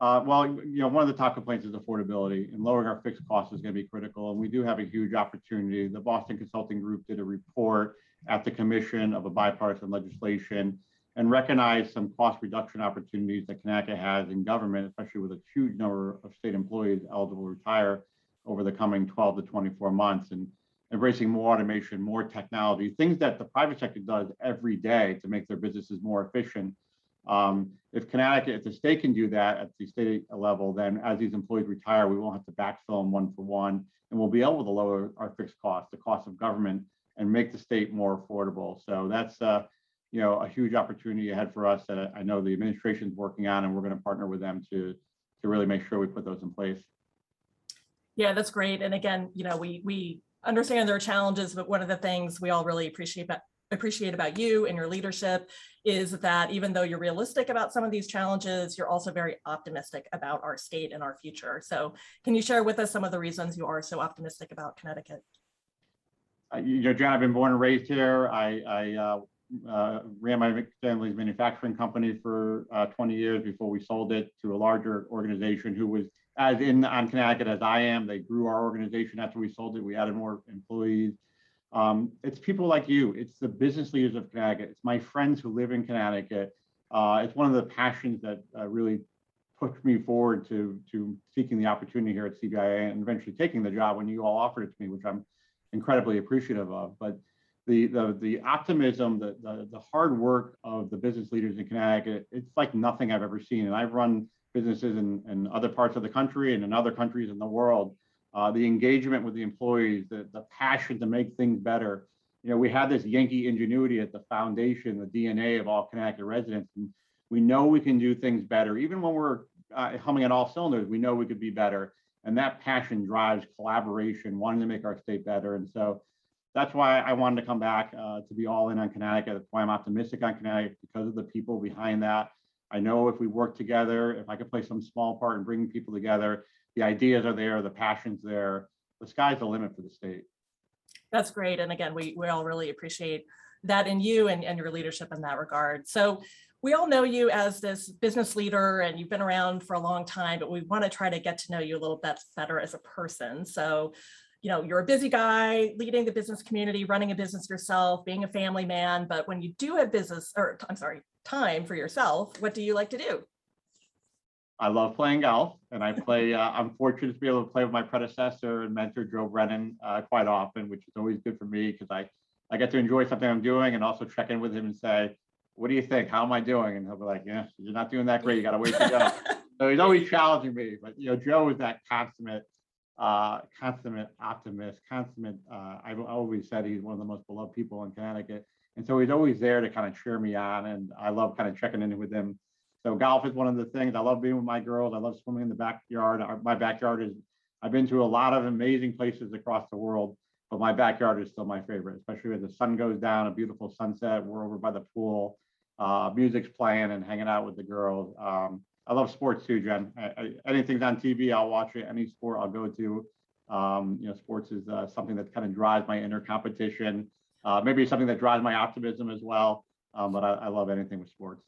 Uh, well, you know, one of the top complaints is affordability, and lowering our fixed costs is going to be critical. And we do have a huge opportunity. The Boston Consulting Group did a report at the commission of a bipartisan legislation and recognize some cost reduction opportunities that Connecticut has in government, especially with a huge number of state employees eligible to retire over the coming 12 to 24 months and embracing more automation, more technology, things that the private sector does every day to make their businesses more efficient. Um, if Connecticut, if the state can do that at the state level, then as these employees retire, we won't have to backfill them one for one, and we'll be able to lower our fixed costs, the cost of government, and make the state more affordable. So that's uh, you know, a huge opportunity ahead for us that I know the administration is working on, and we're going to partner with them to to really make sure we put those in place. Yeah, that's great. And again, you know, we we understand there are challenges, but one of the things we all really appreciate about appreciate about you and your leadership is that even though you're realistic about some of these challenges, you're also very optimistic about our state and our future. So can you share with us some of the reasons you are so optimistic about Connecticut? Uh, you know, John, I've been born and raised here. I, I uh, uh, ran my family's manufacturing company for uh, 20 years before we sold it to a larger organization who was as in on Connecticut as I am. They grew our organization after we sold it. We added more employees. Um, it's people like you. It's the business leaders of Connecticut. It's my friends who live in Connecticut uh, it's one of the passions that uh, really pushed me forward to to seeking the opportunity here at CBIA and eventually taking the job when you all offered it to me, which I'm incredibly appreciative of. But the the the optimism, the the, the hard work of the business leaders in Connecticut, it's like nothing I've ever seen. And I've run businesses in, in other parts of the country and in other countries in the world. Uh, the engagement with the employees, the, the passion to make things better. You know, we have this Yankee ingenuity at the foundation, the DNA of all Connecticut residents. And we know we can do things better. Even when we're uh, humming at all cylinders, we know we could be better. And that passion drives collaboration, wanting to make our state better. And so that's why I wanted to come back uh, to be all in on Connecticut. That's why I'm optimistic on Connecticut because of the people behind that. I know if we work together, if I could play some small part in bringing people together, the ideas are there, the passion's there. The sky's the limit for the state. That's great. And again, we, we all really appreciate that in you and, and your leadership in that regard. So we all know you as this business leader and you've been around for a long time, but we want to try to get to know you a little bit better as a person. So, you know, you're a busy guy leading the business community, running a business yourself, being a family man. But when you do have business, or I'm sorry, time for yourself, what do you like to do? I love playing golf, and I play. Uh, I'm fortunate to be able to play with my predecessor and mentor Joe Brennan uh, quite often, which is always good for me because I I get to enjoy something I'm doing and also check in with him and say, "What do you think? How am I doing?" And he'll be like, "Yeah, you're not doing that great. You got to wait to go." so he's always challenging me. But you know, Joe is that consummate, uh, consummate optimist, consummate. Uh, I've always said he's one of the most beloved people in Connecticut, and so he's always there to kind of cheer me on. And I love kind of checking in with him so golf is one of the things I love being with my girls. I love swimming in the backyard. My backyard is, I've been to a lot of amazing places across the world, but my backyard is still my favorite, especially when the sun goes down, a beautiful sunset. We're over by the pool, uh, music's playing and hanging out with the girls. Um, I love sports too, Jen. Anything's on TV, I'll watch it. Any sport I'll go to. Um, you know, sports is uh, something that kind of drives my inner competition. Uh, maybe something that drives my optimism as well. Um, but I, I love anything with sports.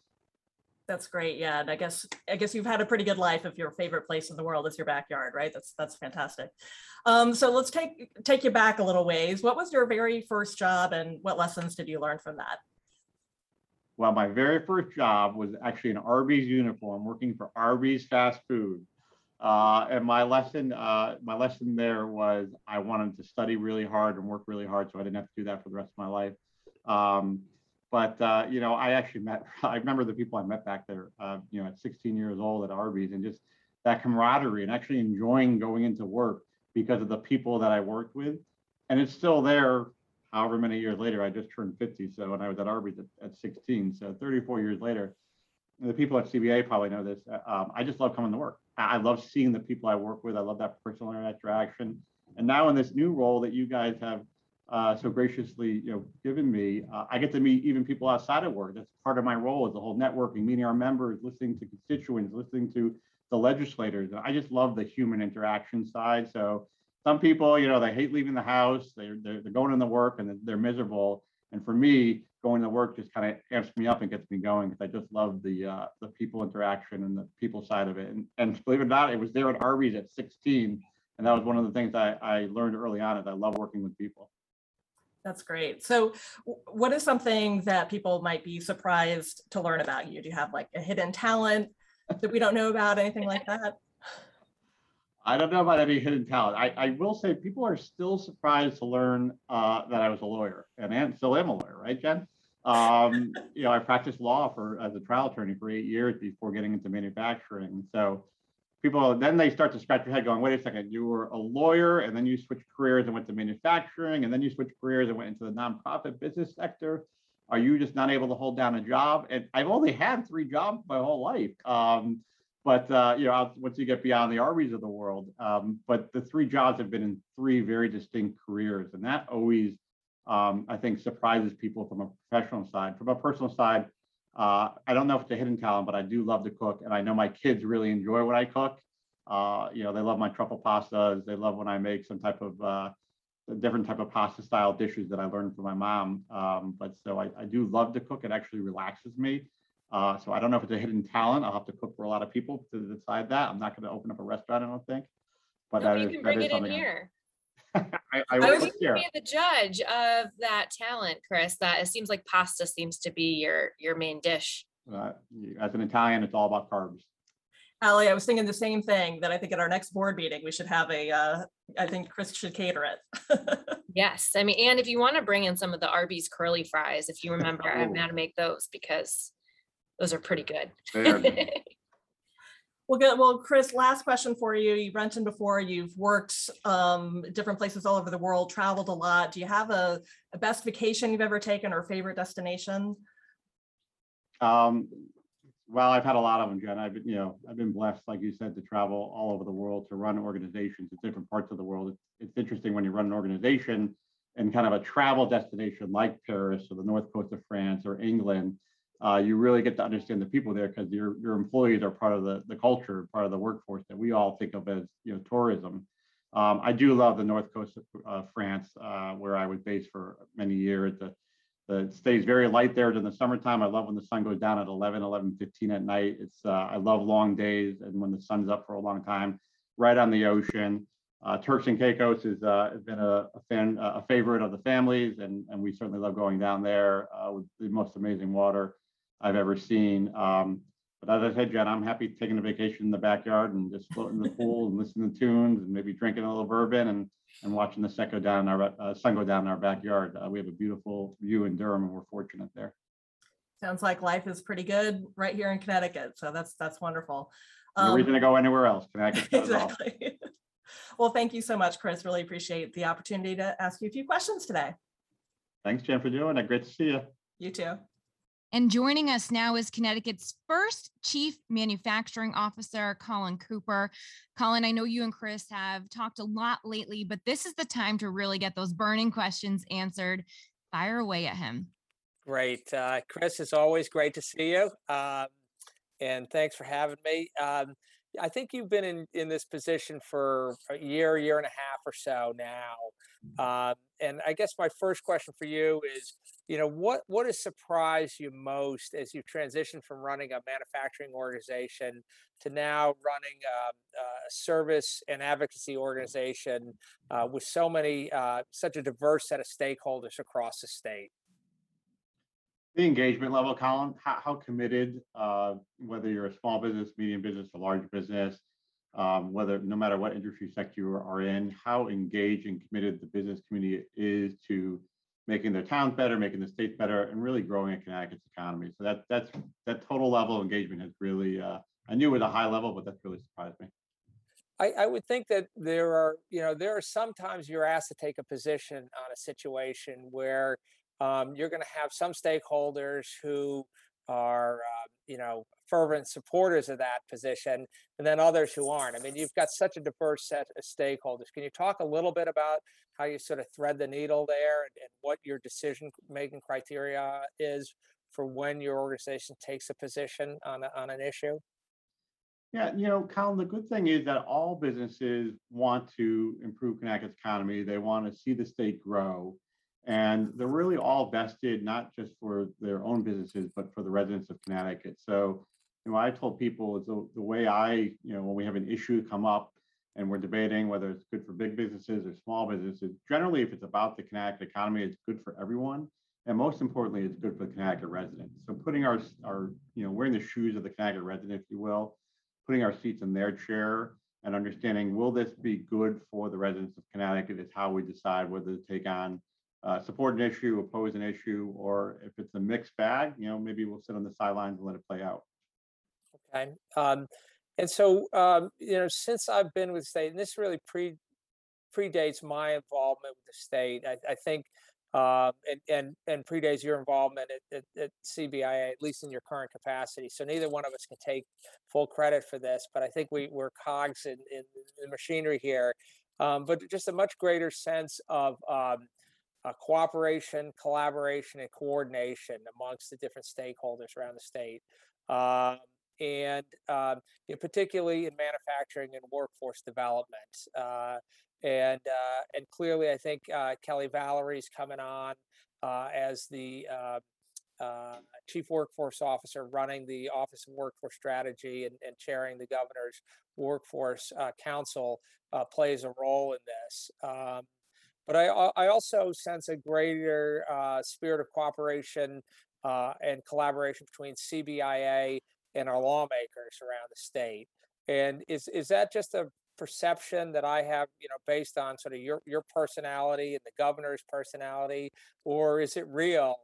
That's great. Yeah. And I guess I guess you've had a pretty good life if your favorite place in the world is your backyard, right? That's that's fantastic. Um, so let's take take you back a little ways. What was your very first job and what lessons did you learn from that? Well, my very first job was actually an Arby's uniform, working for Arby's fast food. Uh, and my lesson, uh, my lesson there was I wanted to study really hard and work really hard, so I didn't have to do that for the rest of my life. Um, but uh, you know, I actually met. I remember the people I met back there. Uh, you know, at 16 years old at Arby's, and just that camaraderie and actually enjoying going into work because of the people that I worked with. And it's still there. However many years later, I just turned 50. So when I was at Arby's at, at 16, so 34 years later, the people at CBA probably know this. Uh, um, I just love coming to work. I love seeing the people I work with. I love that personal interaction. And now in this new role that you guys have uh, so graciously, you know, given me. Uh, I get to meet even people outside of work. That's part of my role is the whole networking, meeting our members, listening to constituents, listening to the legislators. I just love the human interaction side. So some people, you know, they hate leaving the house. They're they're, they're going into work and they're miserable. And for me, going to work just kind of amps me up and gets me going because I just love the uh, the people interaction and the people side of it. And, and believe it or not, it was there at Arby's at 16. And that was one of the things I, I learned early on is I love working with people. That's great. So what is something that people might be surprised to learn about you? Do you have like a hidden talent that we don't know about, anything like that? I don't know about any hidden talent. I, I will say people are still surprised to learn uh, that I was a lawyer and I still am a lawyer, right, Jen? Um, you know, I practiced law for as a trial attorney for eight years before getting into manufacturing. So people then they start to scratch their head going wait a second you were a lawyer and then you switched careers and went to manufacturing and then you switched careers and went into the nonprofit business sector are you just not able to hold down a job and i've only had three jobs my whole life um, but uh, you know once you get beyond the arby's of the world um, but the three jobs have been in three very distinct careers and that always um, i think surprises people from a professional side from a personal side uh, I don't know if it's a hidden talent, but I do love to cook, and I know my kids really enjoy what I cook. Uh, you know, they love my truffle pastas. They love when I make some type of uh, different type of pasta style dishes that I learned from my mom. Um, but so I, I, do love to cook. It actually relaxes me. Uh, so I don't know if it's a hidden talent. I'll have to cook for a lot of people to decide that. I'm not going to open up a restaurant, I don't think. But no, you is, can bring it in here. I, I, I was be the judge of that talent, Chris. That it seems like pasta seems to be your your main dish. uh, as an Italian, it's all about carbs. Allie, I was thinking the same thing, that I think at our next board meeting, we should have a, uh, I think Chris should cater it. Yes, I mean, and if you want to bring in some of the Arby's curly fries, if you remember, I Oh. know how to make those because those are pretty good. There. Well, good. Well, Chris, last question for you. You mentioned before you've worked um, different places all over the world, traveled a lot. Do you have a, a best vacation you've ever taken or favorite destination? Um, well, I've had a lot of them, Jen. I've been, you know, I've been blessed, like you said, to travel all over the world to run organizations in different parts of the world. It's, it's interesting when you run an organization in kind of a travel destination like Paris or the north coast of France or England. Uh, you really get to understand the people there because your your employees are part of the the culture, part of the workforce that we all think of as you know tourism. Um, I do love the north coast of uh, France, uh, where I was based for many years. The the- It stays very light there during the summertime. I love when the sun goes down at 11, 11, 15 at night. It's, uh, I love long days and when the sun's up for a long time, right on the ocean. Uh, Turks and Caicos uh, has been a, a fan, a favorite of the families and, and we certainly love going down there, with the most amazing water I've ever seen. Um, but as I said, Jen, I'm happy taking a vacation in the backyard and just floating in the pool and listening to tunes and maybe drinking a little bourbon and and watching the sun go down in our uh, sun go down in our backyard. Uh, we have a beautiful view in Durham, and we're fortunate there. Sounds like life is pretty good right here in Connecticut. So that's, that's wonderful. No Um, reason to go anywhere else. Connecticut's all. Exactly. Well, thank you so much, Chris. Really appreciate the opportunity to ask you a few questions today. Thanks, Jen, for doing it. Great to see you. You too. And joining us now is Connecticut's first Chief Manufacturing Officer, Colin Cooper. Colin, I know you and Chris have talked a lot lately, but this is the time to really get those burning questions answered. Fire away at him. Great. Uh, Chris, it's always great to see you. Um, and thanks for having me. Um, I think you've been in, in this position for a year, year and a half or so now. Um, and I guess my first question for you is, you know, what what has surprised you most as you transition from running a manufacturing organization to now running um, a service and advocacy organization uh, with so many, uh, such a diverse set of stakeholders across the state? The engagement level, Colin, how, how committed, uh, whether you're a small business, medium business, or large business, um, whether no matter what industry sector you are in, how engaged and committed the business community is to making their towns better, making the state better, and really growing a Connecticut's economy. So that that's that total level of engagement has really, uh, I knew it was a high level, but that's really surprised me. I, I would think that there are, you know, there are sometimes you're asked to take a position on a situation where um, you're going to have some stakeholders who are, uh, you know, fervent supporters of that position, and then others who aren't. I mean, you've got such a diverse set of stakeholders. Can you talk a little bit about how you sort of thread the needle there and, and what your decision making criteria is for when your organization takes a position on, a, on an issue? Yeah, you know, Colin, the good thing is that all businesses want to improve Connecticut's economy. They want to see the state grow. And they're really all vested, not just for their own businesses, but for the residents of Connecticut. So, you know, I told people is the, the way I, you know, when we have an issue come up and we're debating whether it's good for big businesses or small businesses, generally, if it's about the Connecticut economy, it's good for everyone. And most importantly, it's good for the Connecticut residents. So putting our, our, you know, wearing the shoes of the Connecticut resident, if you will, putting our seats in their chair and understanding will this be good for the residents of Connecticut is how we decide whether to take on uh, support an issue, oppose an issue, or if it's a mixed bag, you know, maybe we'll sit on the sidelines and let it play out. Okay. Um, and so, um, you know, since I've been with state, and this really pre predates my involvement with the state, I, I think, um, and, and, and predates your involvement at, at, at CBIA, at least in your current capacity. So neither one of us can take full credit for this, but I think we, we're cogs in, in the machinery here. Um, but just a much greater sense of um, uh, cooperation, collaboration, and coordination amongst the different stakeholders around the state. Um, and um, you know, particularly in manufacturing and workforce development. Uh, and uh, and clearly, I think uh, Kelli Vallieres coming on uh, as the uh, uh, chief workforce officer, running the Office of Workforce Strategy and, and chairing the governor's workforce council plays a role in this. Um, but I, I also sense a greater spirit of cooperation uh, and collaboration between CBIA and our lawmakers around the state. And is is that just a perception that I have, you know, based on sort of your your personality and the governor's personality, or is it real?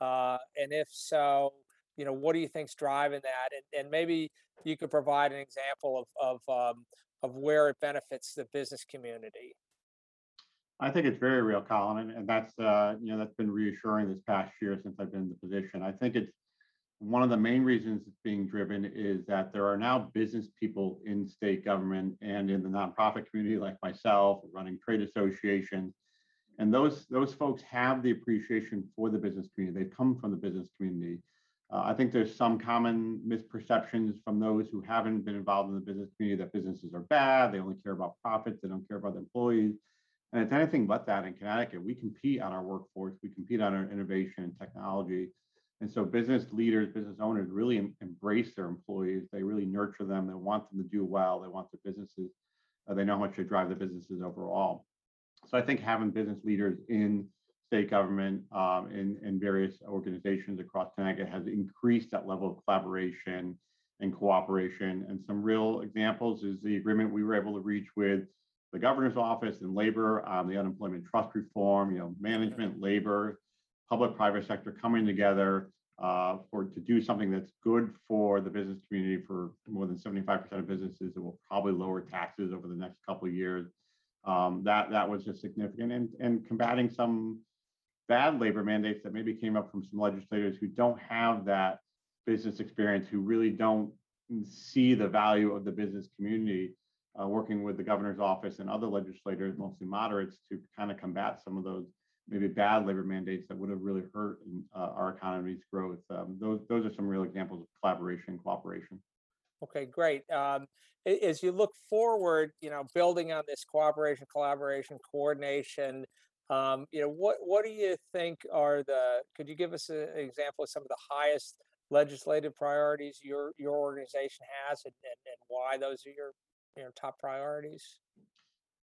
Uh, and if so, you know, what do you think's driving that? And and maybe you could provide an example of of um, of where it benefits the business community. I think it's very real, Colin, and, that's uh, you know that's been reassuring this past year since I've been in the position. I think it's one of the main reasons it's being driven is that there are now business people in state government and in the nonprofit community like myself running trade associations and those those folks have the appreciation for the business community. They come from the business community. Uh, i think there's some common misperceptions from those who haven't been involved in the business community that businesses are bad they only care about profits they don't care about employees and it's anything but that in connecticut we compete on our workforce we compete on our innovation and technology and so business leaders, business owners really em- embrace their employees. They really nurture them. They want them to do well. They want their businesses. Uh, they know how much they drive the businesses overall. So I think having business leaders in state government um, in various organizations across Connecticut has increased that level of collaboration and cooperation. And some real examples is the agreement we were able to reach with the governor's office and labor, um, the unemployment trust reform, you know, management, labor, public-private sector coming together uh, for to do something that's good for the business community for more than 75% of businesses that will probably lower taxes over the next couple of years. Um, that that was just significant and, and combating some bad labor mandates that maybe came up from some legislators who don't have that business experience, who really don't see the value of the business community, uh, working with the governor's office and other legislators, mostly moderates, to kind of combat some of those maybe bad labor mandates that would have really hurt uh, our economy's growth. Um, those those are some real examples of collaboration and cooperation. Okay, great. Um, as you look forward, you know, building on this cooperation, collaboration, coordination, um, you know, what what do you think are the? Could you give us a, an example of some of the highest legislative priorities your your organization has, and, and, and why those are your your top priorities?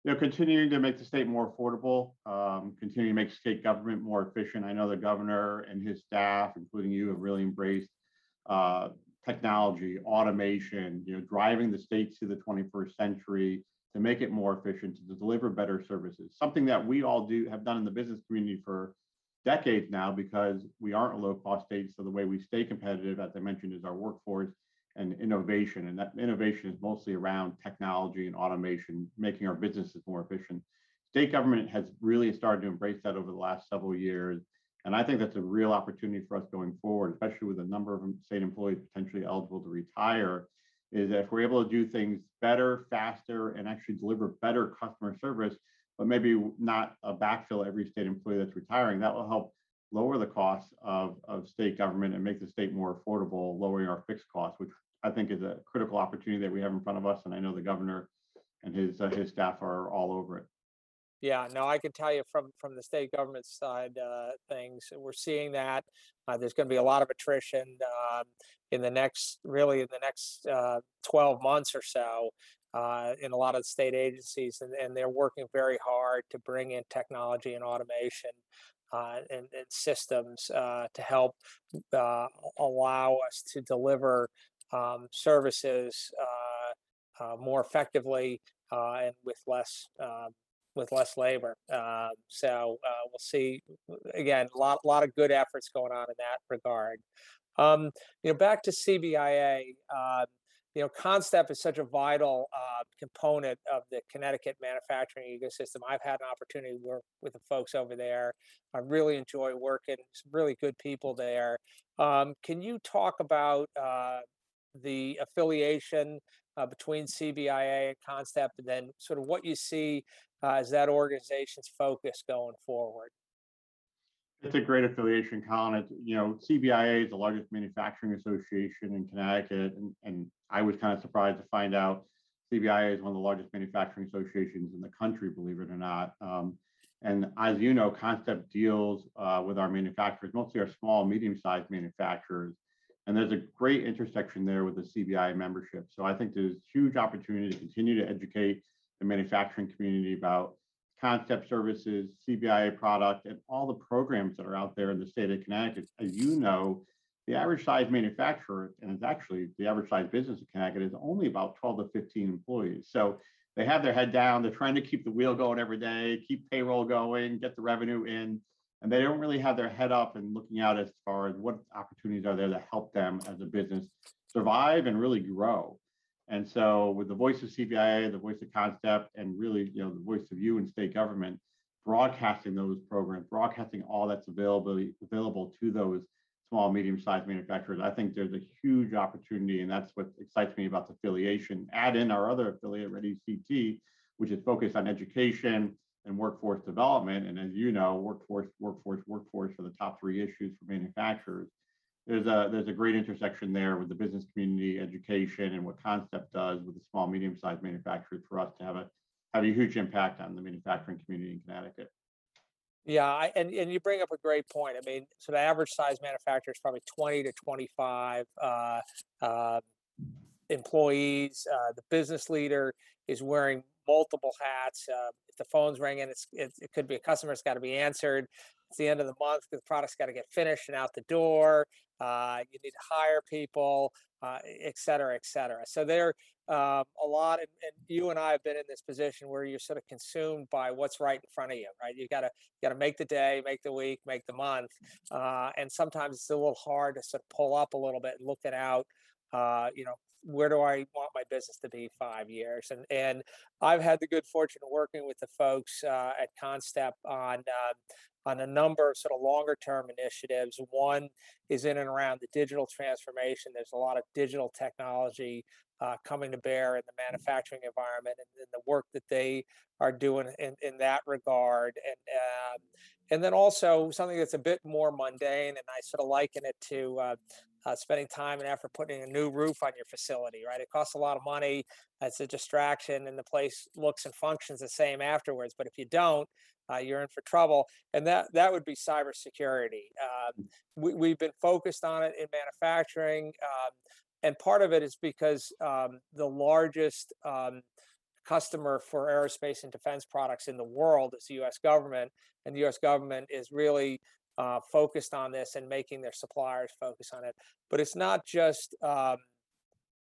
you know, continuing to make the state more affordable, um, continuing to make state government more efficient. I know the governor and his staff, including you, have really embraced uh, technology, automation, you know, driving the state to the 21st century to make it more efficient, to deliver better services. Something that we all do have done in the business community for decades now because we aren't a low cost state. So the way we stay competitive, as I mentioned, is our workforce and innovation. And that innovation is mostly around technology and automation, making our businesses more efficient. State government has really started to embrace that over the last several years. And I think that's a real opportunity for us going forward, especially with a number of state employees potentially eligible to retire, is that if we're able to do things better, faster, and actually deliver better customer service, but maybe not a backfill every state employee that's retiring, that will help lower the costs of, of state government and make the state more affordable, lowering our fixed costs, which I think is a critical opportunity that we have in front of us. And I know the governor and his uh, his staff are all over it. Yeah, no, I can tell you from from the state government side uh, things, we're seeing that uh, there's going to be a lot of attrition um, in the next, really in the next uh, 12 months or so. Uh, in a lot of state agencies, and, and they're working very hard to bring in technology and automation uh, and, and, systems uh, to help uh, allow us to deliver um, services uh, uh, more effectively and with less with less labor. So we'll see again a lot lot of good efforts going on in that regard. Um, you know, back to CBIA you know, CONNSTEP is such a vital uh, component of the Connecticut manufacturing ecosystem. I've had an opportunity to work with the folks over there. I really enjoy working. Some really good people there. Um, can you talk about uh, the affiliation uh, between CBIA and CONNSTEP, and then sort of what you see uh, as that organization's focus going forward? It's a great affiliation, Colin. It's, you know, CBIA is the largest manufacturing association in Connecticut, and, and I was kind of surprised to find out CBI is one of the largest manufacturing associations in the country, believe it or not. Um, and as you know, CONNSTEP deals uh, with our manufacturers, mostly our small, medium-sized manufacturers. And there's a great intersection there with the CBI membership. So I think there's a huge opportunity to continue to educate the manufacturing community about CONNSTEP services, CBIA product, and all the programs that are out there in the state of Connecticut. As you know, the average size manufacturer, and it's actually the average size business in Connecticut is only about 12 to 15 employees. So they have their head down. They're trying to keep the wheel going every day, keep payroll going, get the revenue in, and they don't really have their head up and looking out as far as what opportunities are there to help them as a business survive and really grow. And so with the voice of CBIA, the voice of CONNSTEP, and really, you know, the voice of you and state government, broadcasting those programs, broadcasting all that's available available to those small, medium-sized manufacturers, I think there's a huge opportunity, and that's what excites me about the affiliation. Add in our other affiliate, Ready CT, which is focused on education and workforce development. And as you know, workforce, workforce, workforce are the top three issues for manufacturers there's a there's a great intersection there with the business community, education, and what CONNSTEP does with the small, medium-sized manufacturers for us to have a have a huge impact on the manufacturing community in Connecticut. Yeah, I, and and you bring up a great point. I mean, so the average size manufacturer is probably 20 to 25 uh, uh, employees. Uh, the business leader is wearing multiple hats. Uh, if the phone's ringing, it's it, it could be a customer. It's got to be answered. It's the end of the month. The product's got to get finished and out the door. Uh, you need to hire people, uh, et cetera, et cetera. So there um, a lot, and, and, you and I have been in this position where you're sort of consumed by what's right in front of you, right? You gotta gotta make the day, make the week, make the month, uh, and sometimes it's a little hard to sort of pull up a little bit and look it out. Uh, you know, where do I want my business to be five years? And and I've had the good fortune of working with the folks uh, at CONNSTEP on um, on a number of sort of longer term initiatives. One is in and around the digital transformation. There's a lot of digital technology uh, coming to bear in the manufacturing environment and, and, the work that they are doing in, in that regard. And um, and then also something that's a bit more mundane, and I sort of liken it to uh, uh, spending time and effort putting a new roof on your facility, right? It costs a lot of money. It's a distraction, and the place looks and functions the same afterwards. But if you don't, uh, you're in for trouble. And that that would be cybersecurity. Um, we, we've been focused on it in manufacturing, um, and part of it is because um, the largest um, customer for aerospace and defense products in the world is the U.S. government, and the U.S. government is really uh, focused on this and making their suppliers focus on it. But it's not just um,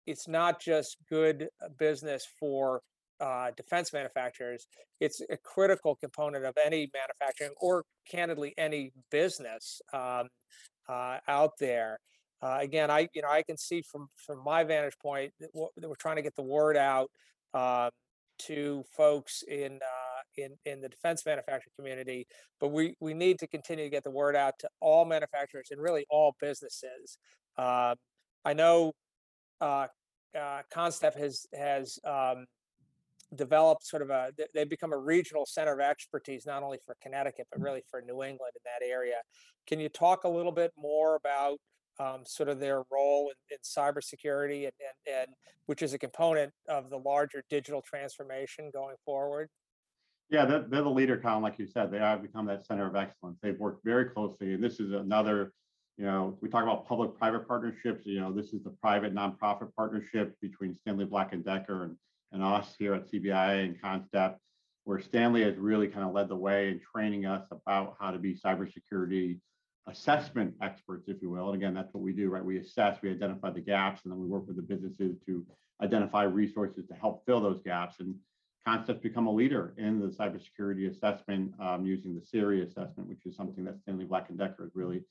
it's not just good uh, business for uh, defense manufacturers, it's a critical component of any manufacturing or candidly any business um, uh, out there. Uh, again, I you know I can see from from my vantage point that, we're trying to get the word out um, to folks in uh, in in the defense manufacturing community, but we we need to continue to get the word out to all manufacturers and really all businesses. Um, I know uh, uh, CONNSTEP has has um, developed sort of a they've become a regional center of expertise not only for Connecticut but really for New England in that area. Can you talk a little bit more about um, sort of their role in, in cybersecurity and, and, and which is a component of the larger digital transformation going forward? Yeah, they're, they're the leader, Colin, like you said. They have become that center of excellence. They've worked very closely, and this is another you know, we talk about public-private partnerships. You know, this is the private nonprofit partnership between Stanley Black and Decker and and us here at CBIA and CONNSTEP, where Stanley has really kind of led the way in training us about how to be cybersecurity assessment experts, if you will. And again, that's what we do, right? We assess, we identify the gaps, and then we work with the businesses to identify resources to help fill those gaps. And CONNSTEP's become a leader in the cybersecurity assessment um, using the CIRI assessment, which is something that Stanley Black & Decker has really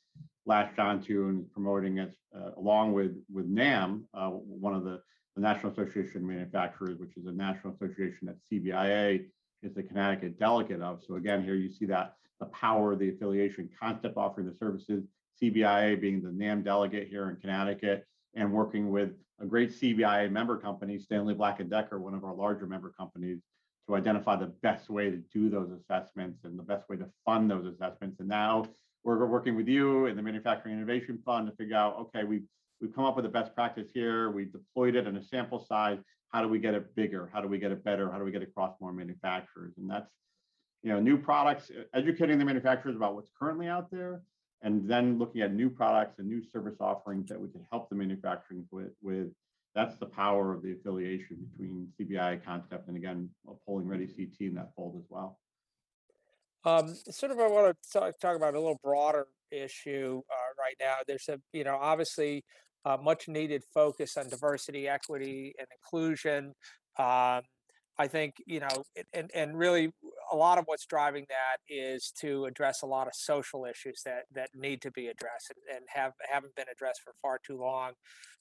latched onto and promoting it uh, along with with NAM, uh, one of the the National Association of Manufacturers, which is a national association that CBIA is the Connecticut delegate of. So again, here you see that the power of the affiliation CONNSTEP offering the services, CBIA being the NAM delegate here in Connecticut, and working with a great CBIA member company, Stanley Black & Decker, one of our larger member companies, to identify the best way to do those assessments and the best way to fund those assessments. And now we're working with you and the Manufacturing Innovation Fund to figure out, okay, we've we've come up with a best practice here. We deployed it in a sample size. How do we get it bigger? How do we get it better? How do we get across more manufacturers? And that's, you know, new products, educating the manufacturers about what's currently out there, and then looking at new products and new service offerings that we can help the manufacturing with. with that's the power of the affiliation between CBI CONNSTEP and again, pulling Ready CT in that fold as well. Um, sort of, I want to talk, talk about a little broader issue uh, right now. There's a, you know, obviously uh, much needed focus on diversity, equity, and inclusion. Um, I think you know, and and really, a lot of what's driving that is to address a lot of social issues that that need to be addressed and, have haven't been addressed for far too long.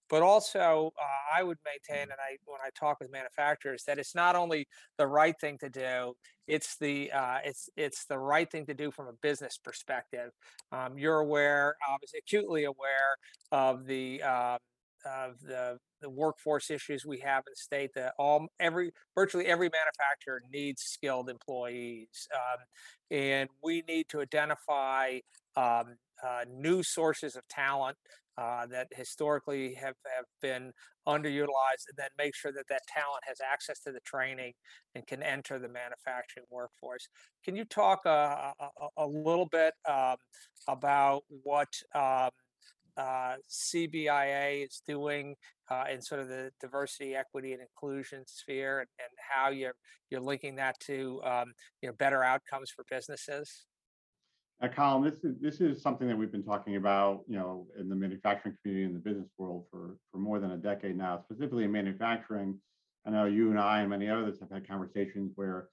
But also, uh, I would maintain, and I when I talk with manufacturers, that it's not only the right thing to do, it's the uh, it's it's the right thing to do from a business perspective. Um, you're aware, obviously, acutely aware of the um, of the the workforce issues we have in the state that all every virtually every manufacturer needs skilled employees um, and we need to identify um, uh, new sources of talent uh, that historically have, have been underutilized and then make sure that that talent has access to the training and can enter the manufacturing workforce. Can you talk uh, a, a, little bit um, about what um, uh, CBIA is doing uh, in sort of the diversity, equity, and inclusion sphere, and, and how you're you're linking that to um, you know better outcomes for businesses? Uh, Colin, this is this is something that we've been talking about, you know, in the manufacturing community and the business world for for more than a decade now. Specifically in manufacturing, I know you and I and many others have had conversations where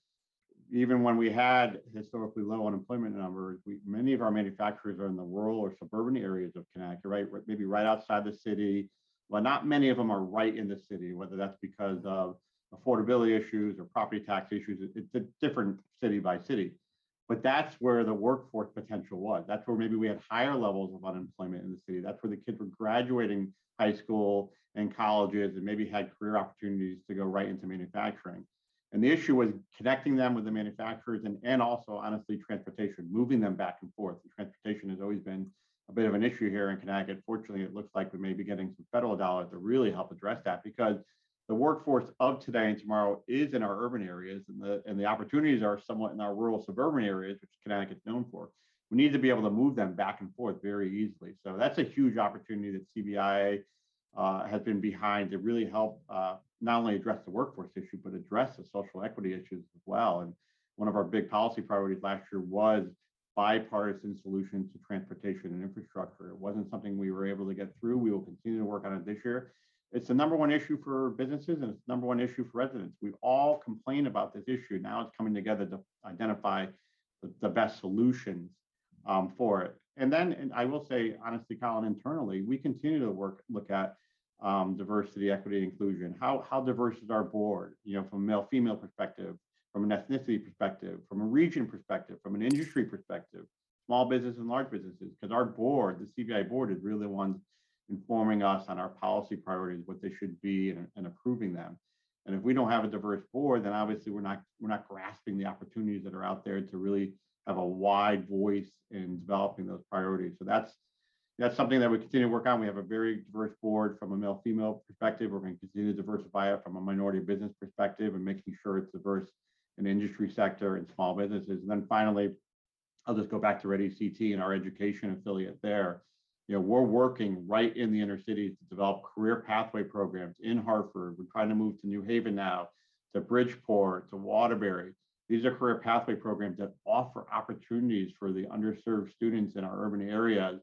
even when we had historically low unemployment numbers, we, many of our manufacturers are in the rural or suburban areas of Connecticut, right? Maybe right outside the city. Well, not many of them are right in the city, whether that's because of affordability issues or property tax issues. It's a different city by city. But that's where the workforce potential was. That's where maybe we had higher levels of unemployment in the city. That's where the kids were graduating high school and colleges and maybe had career opportunities to go right into manufacturing. And the issue was connecting them with the manufacturers and, and also, honestly, transportation, moving them back and forth. Transportation has always been a bit of an issue here in Connecticut. Fortunately, it looks like we may be getting some federal dollars to really help address that because the workforce of today and tomorrow is in our urban areas and the and the opportunities are somewhat in our rural suburban areas, which Connecticut's known for. We need to be able to move them back and forth very easily. So that's a huge opportunity that CBIA uh, has been behind to really help uh, not only address the workforce issue, but address the social equity issues as well. And one of our big policy priorities last year was bipartisan solutions to transportation and infrastructure. It wasn't something we were able to get through. We will continue to work on it this year. It's the number one issue for businesses and it's the number one issue for residents. We all complain about this issue. Now it's coming together to identify the, the best solutions um, for it. And then, and I will say, honestly, Colin, internally, we continue to work, look at um, diversity, equity, inclusion. How how diverse is our board? You know, from a male female perspective, from an ethnicity perspective, from a region perspective, from an industry perspective, small business and large businesses. Because our board, the CBI board, is really the ones informing us on our policy priorities, what they should be, and, and approving them. And if we don't have a diverse board, then obviously we're not we're not grasping the opportunities that are out there to really have a wide voice in developing those priorities. So that's that's something that we continue to work on. We have a very diverse board from a male female perspective. We're going to continue to diversify it from a minority business perspective and making sure it's diverse in industry sector and small businesses. And then finally, I'll just go back to Ready CT and our education affiliate there. You know, we're working right in the inner cities to develop career pathway programs in Hartford. We're trying to move to New Haven now, to Bridgeport, to Waterbury. These are career pathway programs that offer opportunities for the underserved students in our urban areas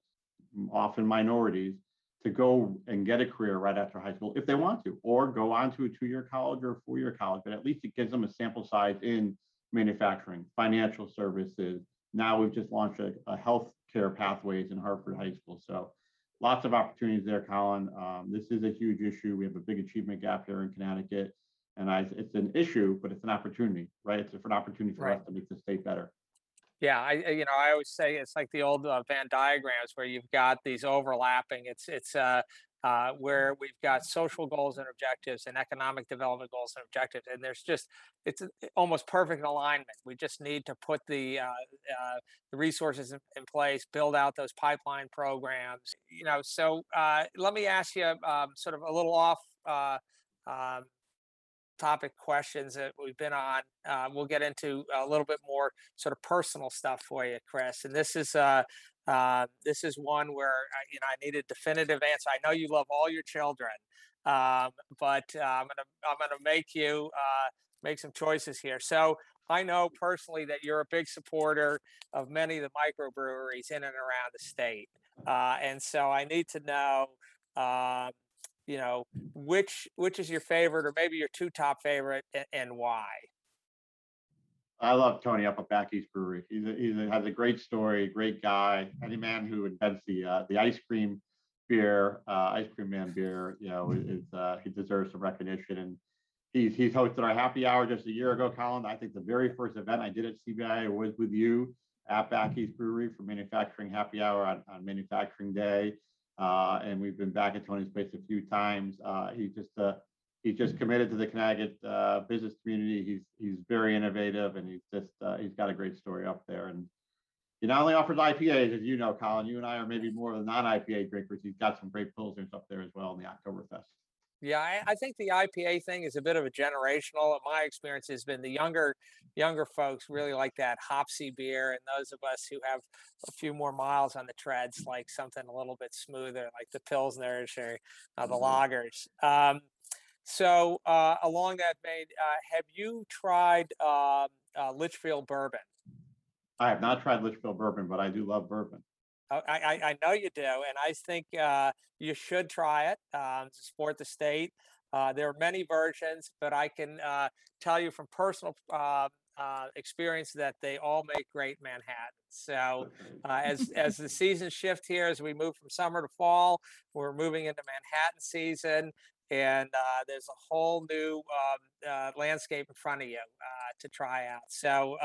often minorities, to go and get a career right after high school if they want to, or go on to a two-year college or a four-year college. But at least it gives them a sample size in manufacturing, financial services. Now we've just launched a, a health care pathways in Hartford High School. So lots of opportunities there, Colin. Um, this is a huge issue. We have a big achievement gap here in Connecticut. And I, it's an issue, but it's an opportunity, right? It's an opportunity for right. us to make the state better. Yeah, I you know I always say it's like the old uh, Venn diagrams where you've got these overlapping. It's it's uh, uh, where we've got social goals and objectives and economic development goals and objectives, and there's just it's almost perfect alignment. We just need to put the uh, uh, the resources in, in, place, build out those pipeline programs. You know, so uh, let me ask you um, sort of a little off. Um, topic questions that we've been on. Uh, we'll get into a little bit more sort of personal stuff for you, Chris. And this is uh, uh, this is one where you know I need a definitive answer. I know you love all your children, um, but uh, I'm gonna I'm gonna make you uh, make some choices here. So I know personally that you're a big supporter of many of the microbreweries in and around the state. Uh, and so I need to know, um, you know, which which is your favorite, or maybe your two top favorite, and, and why. I love Tony up at Back East Brewery. He's a, he's a, has a great story, great guy. Any man who invents the uh, the ice cream beer, uh, ice cream man beer, you know, is uh, he deserves some recognition. And he's he's hosted our happy hour just a year ago, Colin. I think the very first event I did at CBI was with you at Back East Brewery for manufacturing happy hour on, on manufacturing day. Uh, and we've been back at Tony's place a few times. Uh, he's just uh, he's just committed to the Connecticut uh, business community. He's he's very innovative, and he's just uh, he's got a great story up there. And he not only offers IPAs, as you know, Colin. You and I are maybe more of the non-IPA drinkers. He's got some great pilsners up there as well in the Oktoberfest. Yeah, I, I think the IPA thing is a bit of a generational. My experience has been the younger younger folks really like that hopsy beer, and those of us who have a few more miles on the treads like something a little bit smoother, like the pilsners or uh, the Mhm. lagers. Um, so uh, along that vein, uh, have you tried um uh, Litchfield bourbon? I have not tried Litchfield bourbon, but I do love bourbon. I, I, know you do, and I think uh, you should try it um, to support the state. Uh, there are many versions, but I can uh, tell you from personal uh, uh, experience that they all make great Manhattan. So uh, as as the seasons shift here, as we move from summer to fall, we're moving into Manhattan season, and uh, there's a whole new um, uh, landscape in front of you uh, to try out. So.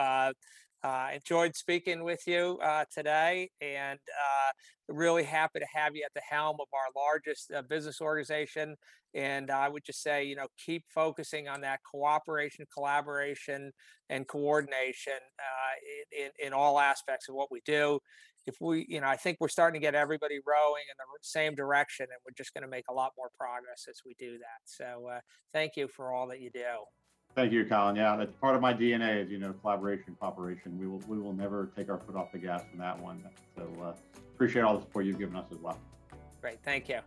Uh, enjoyed speaking with you uh, today, and uh, really happy to have you at the helm of our largest uh, business organization. And I would just say, you know, keep focusing on that cooperation, collaboration, and coordination uh, in, in in all aspects of what we do. If we, you know, I think we're starting to get everybody rowing in the same direction, and we're just going to make a lot more progress as we do that. So, uh, thank you for all that you do. Thank you, Colin. Yeah, that's part of my DNA, is you know, collaboration, cooperation. We will we will never take our foot off the gas on that one. So uh, appreciate all the support you've given us as well. Great, thank you.